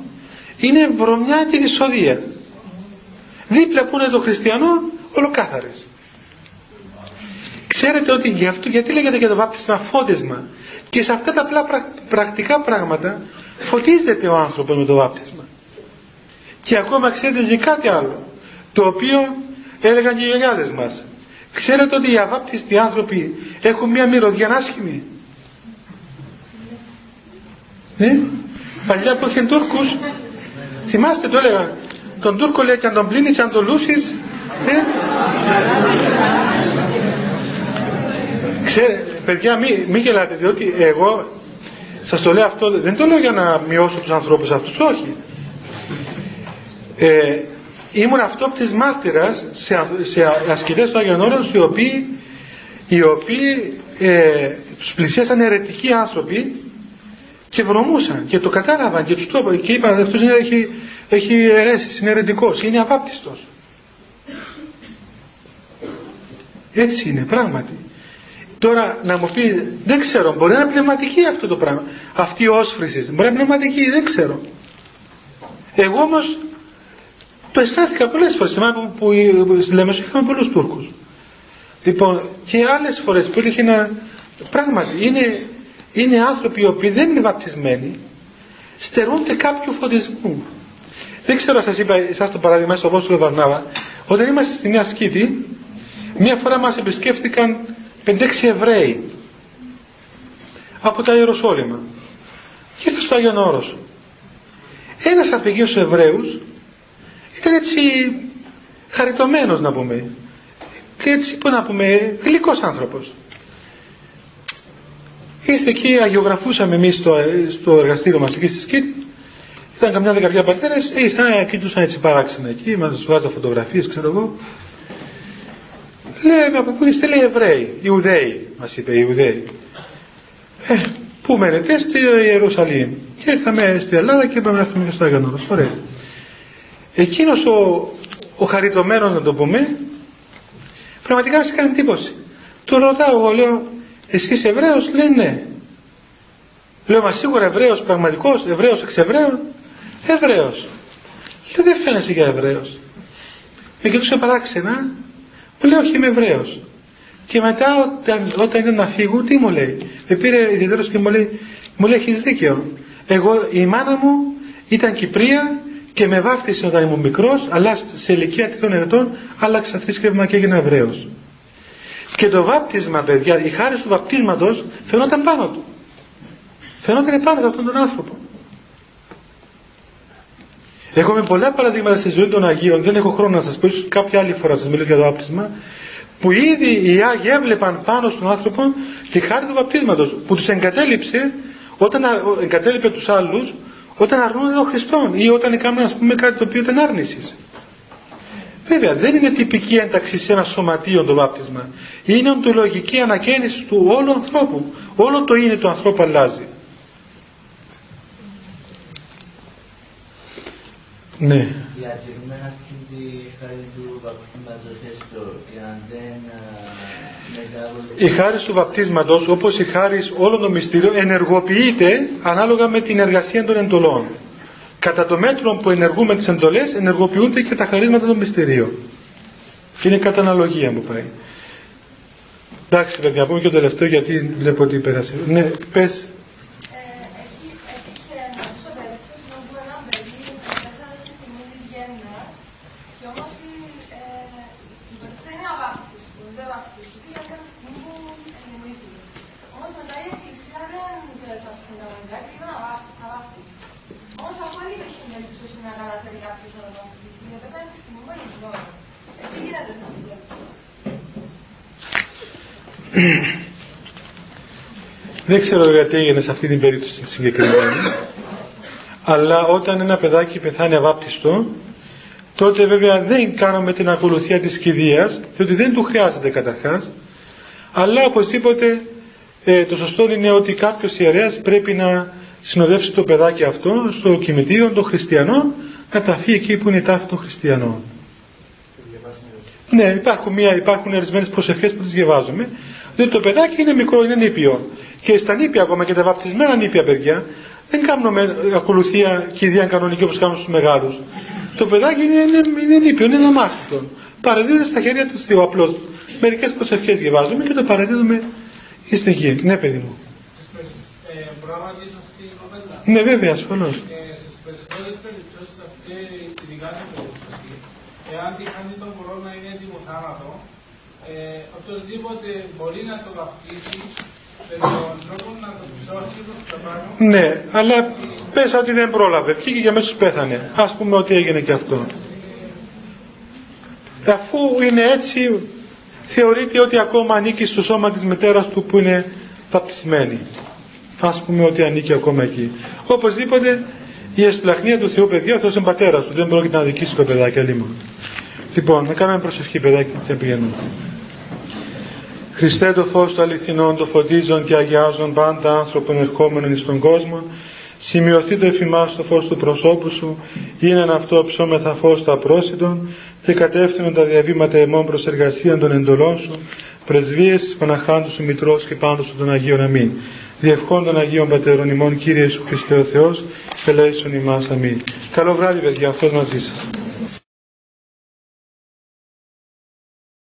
Speaker 1: είναι βρωμιά και δυσοδεία δίπλα που είναι το χριστιανό ολοκάθαρες. Ξέρετε ότι γι' αυτό γιατί λέγεται για το βάπτισμα φώτισμα; Και σε αυτά τα απλά πρακτικά πράγματα φωτίζεται ο άνθρωπος με το βάπτισμα. Και ακόμα ξέρετε και κάτι άλλο το οποίο έλεγαν και οι γιαγιάδες μας. Ξέρετε ότι οι αβάπτιστοι άνθρωποι έχουν μια μυρωδιά άσχημη; Ε; Παλιά που είχε Τούρκους, θυμάστε το έλεγα, τον Τούρκο λέει και αν τον πλύνεις, αν τον λούσεις, ε; Ξέρε, παιδιά μην μη γελάτε, διότι εγώ σας το λέω αυτό, δεν το λέω για να μειώσω τους ανθρώπους αυτούς, όχι. Ε, ήμουν αυτόπτης μάρτυρας σε, σε ασκητές του Άγιον Όρος, οι οποίοι, οι οποίοι ε, τους πλησίασαν αιρετικοί άνθρωποι και βρωμούσαν και το κατάλαβαν και τους το είπαν και είπαν αυτός είναι, έχει, έχει αιρέσεις, είναι αιρετικός, είναι αβάπτιστος. Έτσι είναι πράγματι. Τώρα να μου πει, δεν ξέρω, μπορεί να είναι πνευματική αυτό το πράγμα. Αυτή η όσφρησης, μπορεί να είναι πνευματική, δεν ξέρω. Εγώ όμως το αισθάνθηκα πολλές φορές. Θυμάμαι που, που, που λέμε, είχαμε πολλούς Τούρκους. Λοιπόν, και άλλες φορές που είχε ένα. Πράγματι, είναι είναι άνθρωποι οι οποίοι δεν είναι βαπτισμένοι στερούνται κάποιου φωτισμού δεν ξέρω σας είπα εσάς το παράδειγμα στο Απόστολο Βαρνάβα όταν είμαστε στη Νέα Σκήτη μια φορά μας επισκέφθηκαν 5-6 Εβραίοι από τα Ιεροσόλυμα και ήρθε στο Άγιον Όρος ένας αφηγείος Εβραίους ήταν έτσι χαριτωμένος να πούμε και έτσι που να πούμε γλυκός άνθρωπος Ήρθε εκεί, αγιογραφούσαμε εμείς στο, στο εργαστήριο μας εκεί στη Σκήτη. Ήταν καμιά δεκαετία πατέρες, ήρθαν, κοιτούσαν έτσι παράξενα εκεί, μας βγάζαν φωτογραφίες, ξέρω εγώ. Λέμε από πού είστε, λέει Εβραίοι, Ιουδαίοι, μας είπε, Ιουδαίοι. Ε, πού μένετε, στη Ιερουσαλήμ. Και ήρθαμε στη Ελλάδα και είπαμε να έρθουμε στο Άγιον Ωραία. Εκείνος ο, ο χαριτωμένος, να το πούμε, πραγματικά μα έκανε εντύπωση. Του ρωτάω, εγώ λέω, εσύ είσαι Εβραίος, λέει ναι. Λέω, μα σίγουρα Εβραίος πραγματικός, Εβραίος εξ Εβραίων. Εβραίος. Λέω, δεν φαίνεσαι για Εβραίος. Με κοιτούσε παράξενα, μου λέει, όχι είμαι Εβραίος. Και μετά όταν, όταν ήταν να φύγω, τι μου λέει. Με πήρε ιδιαίτερος και μου λέει, μου λέει, έχεις δίκιο. Εγώ, η μάνα μου ήταν Κυπρία και με βάφτισε όταν ήμουν μικρός, αλλά σε ηλικία τριών ετών άλλαξα θρήσκευμα και έγινα Εβραίος. Και το βάπτισμα, παιδιά, η χάρη του βαπτίσματος φαινόταν πάνω του. Φαινόταν πάνω σε αυτόν τον άνθρωπο. Έχουμε πολλά παραδείγματα στη ζωή των Αγίων, δεν έχω χρόνο να σας πω, ίσως κάποια άλλη φορά σας μιλήσω για το βάπτισμα, που ήδη οι Άγιοι έβλεπαν πάνω στον άνθρωπο τη χάρη του βαπτίσματος, που τους εγκατέλειψε, όταν εγκατέλειπε τους άλλους, όταν αρνούνται τον Χριστό ή όταν έκαναν ας πούμε κάτι το οποίο ήταν άρνησης. Βέβαια δεν είναι τυπική ένταξη σε ένα σωματείο το βάπτισμα. Είναι οντολογική ανακαίνιση του όλου ανθρώπου. Όλο το είναι του ανθρώπου αλλάζει. Ναι. αυτή τη χάρη του βαπτίσματος έστω και αν δεν η χάρη του βαπτίσματος όπως η χάρη όλων των μυστήριων ενεργοποιείται ανάλογα με την εργασία των εντολών. Κατά το μέτρο που ενεργούμε τις εντολές ενεργοποιούνται και τα χαρίσματα των μυστηρίων. Είναι κατά αναλογία μου πάει. Εντάξει θα πούμε και το τελευταίο γιατί βλέπω ότι πέρασε. Ναι πες Δεν ξέρω γιατί έγινε σε αυτή την περίπτωση συγκεκριμένη. Αλλά όταν ένα παιδάκι πεθάνει αβάπτιστο, τότε βέβαια δεν κάνουμε την ακολουθία της κηδείας, διότι δεν του χρειάζεται καταρχάς, αλλά οπωσδήποτε ε, το σωστό είναι ότι κάποιος ιερέας πρέπει να συνοδεύσει το παιδάκι αυτό στο κημητήριο των χριστιανών, να ταφεί εκεί που είναι η τάφη των χριστιανών. Ναι, υπάρχουν, μια, υπάρχουν ορισμένες προσευχές που τις διαβάζουμε, διότι το παιδάκι είναι μικρό, είναι νήπιο Και στα νήπια ακόμα και τα βαπτισμένα νήπια παιδιά δεν κάνουμε ακολουθία κηδεία κανονική όπως κάνουμε στους μεγάλους. Το παιδάκι είναι, είναι, είναι νήπιο, είναι ένα μάθητο. Παραδίδεται στα χέρια του Θεού απλώς. Μερικές προσευχές διαβάζουμε και το παραδίδουμε στην γη. Ναι παιδί μου. Ε, ναι βέβαια ασφαλώς. Ε, στις περισσότερες περιπτώσεις αυτή, ειδικά στην περίπτωση, εάν τη χάνει τον κορώνα είναι έτοιμο θάνατο, ε, οποιοδήποτε μπορεί να το βαφτίσει ναι, αλλά πες ότι δεν πρόλαβε. Βγήκε και αμέσως πέθανε. Ας πούμε ότι έγινε και αυτό. Αφού είναι έτσι, θεωρείται ότι ακόμα ανήκει στο σώμα της μητέρας του που είναι βαπτισμένη. Ας πούμε ότι ανήκει ακόμα εκεί. Οπωσδήποτε η εσπλαχνία του Θεού παιδιά, ο Θεός είναι πατέρας του. Δεν πρόκειται να δικήσει το παιδάκι αλλήμον. Λοιπόν, να κάνουμε προσευχή παιδάκι και πηγαίνουμε. Χριστέ το φως του αληθινών, το φωτίζον και αγιάζον πάντα άνθρωπον ερχόμενον εις τον κόσμο, σημειωθεί το εφημάς το φως του προσώπου σου, είναι αυτό ψώμεθα φως τα απρόσιτον, και κατεύθυνον τα διαβήματα εμών προς εργασία των εντολών σου, πρεσβείες της Παναχάντου σου Μητρός και πάντως σου των Αγίων Αμήν. Διευχών των Αγίων Πατέρων ημών, Κύριε Ιησού Χριστέ ο Θεός, ελέησον ημάς αμήν. Καλό βράδυ παιδιά, αυτός μαζί σας.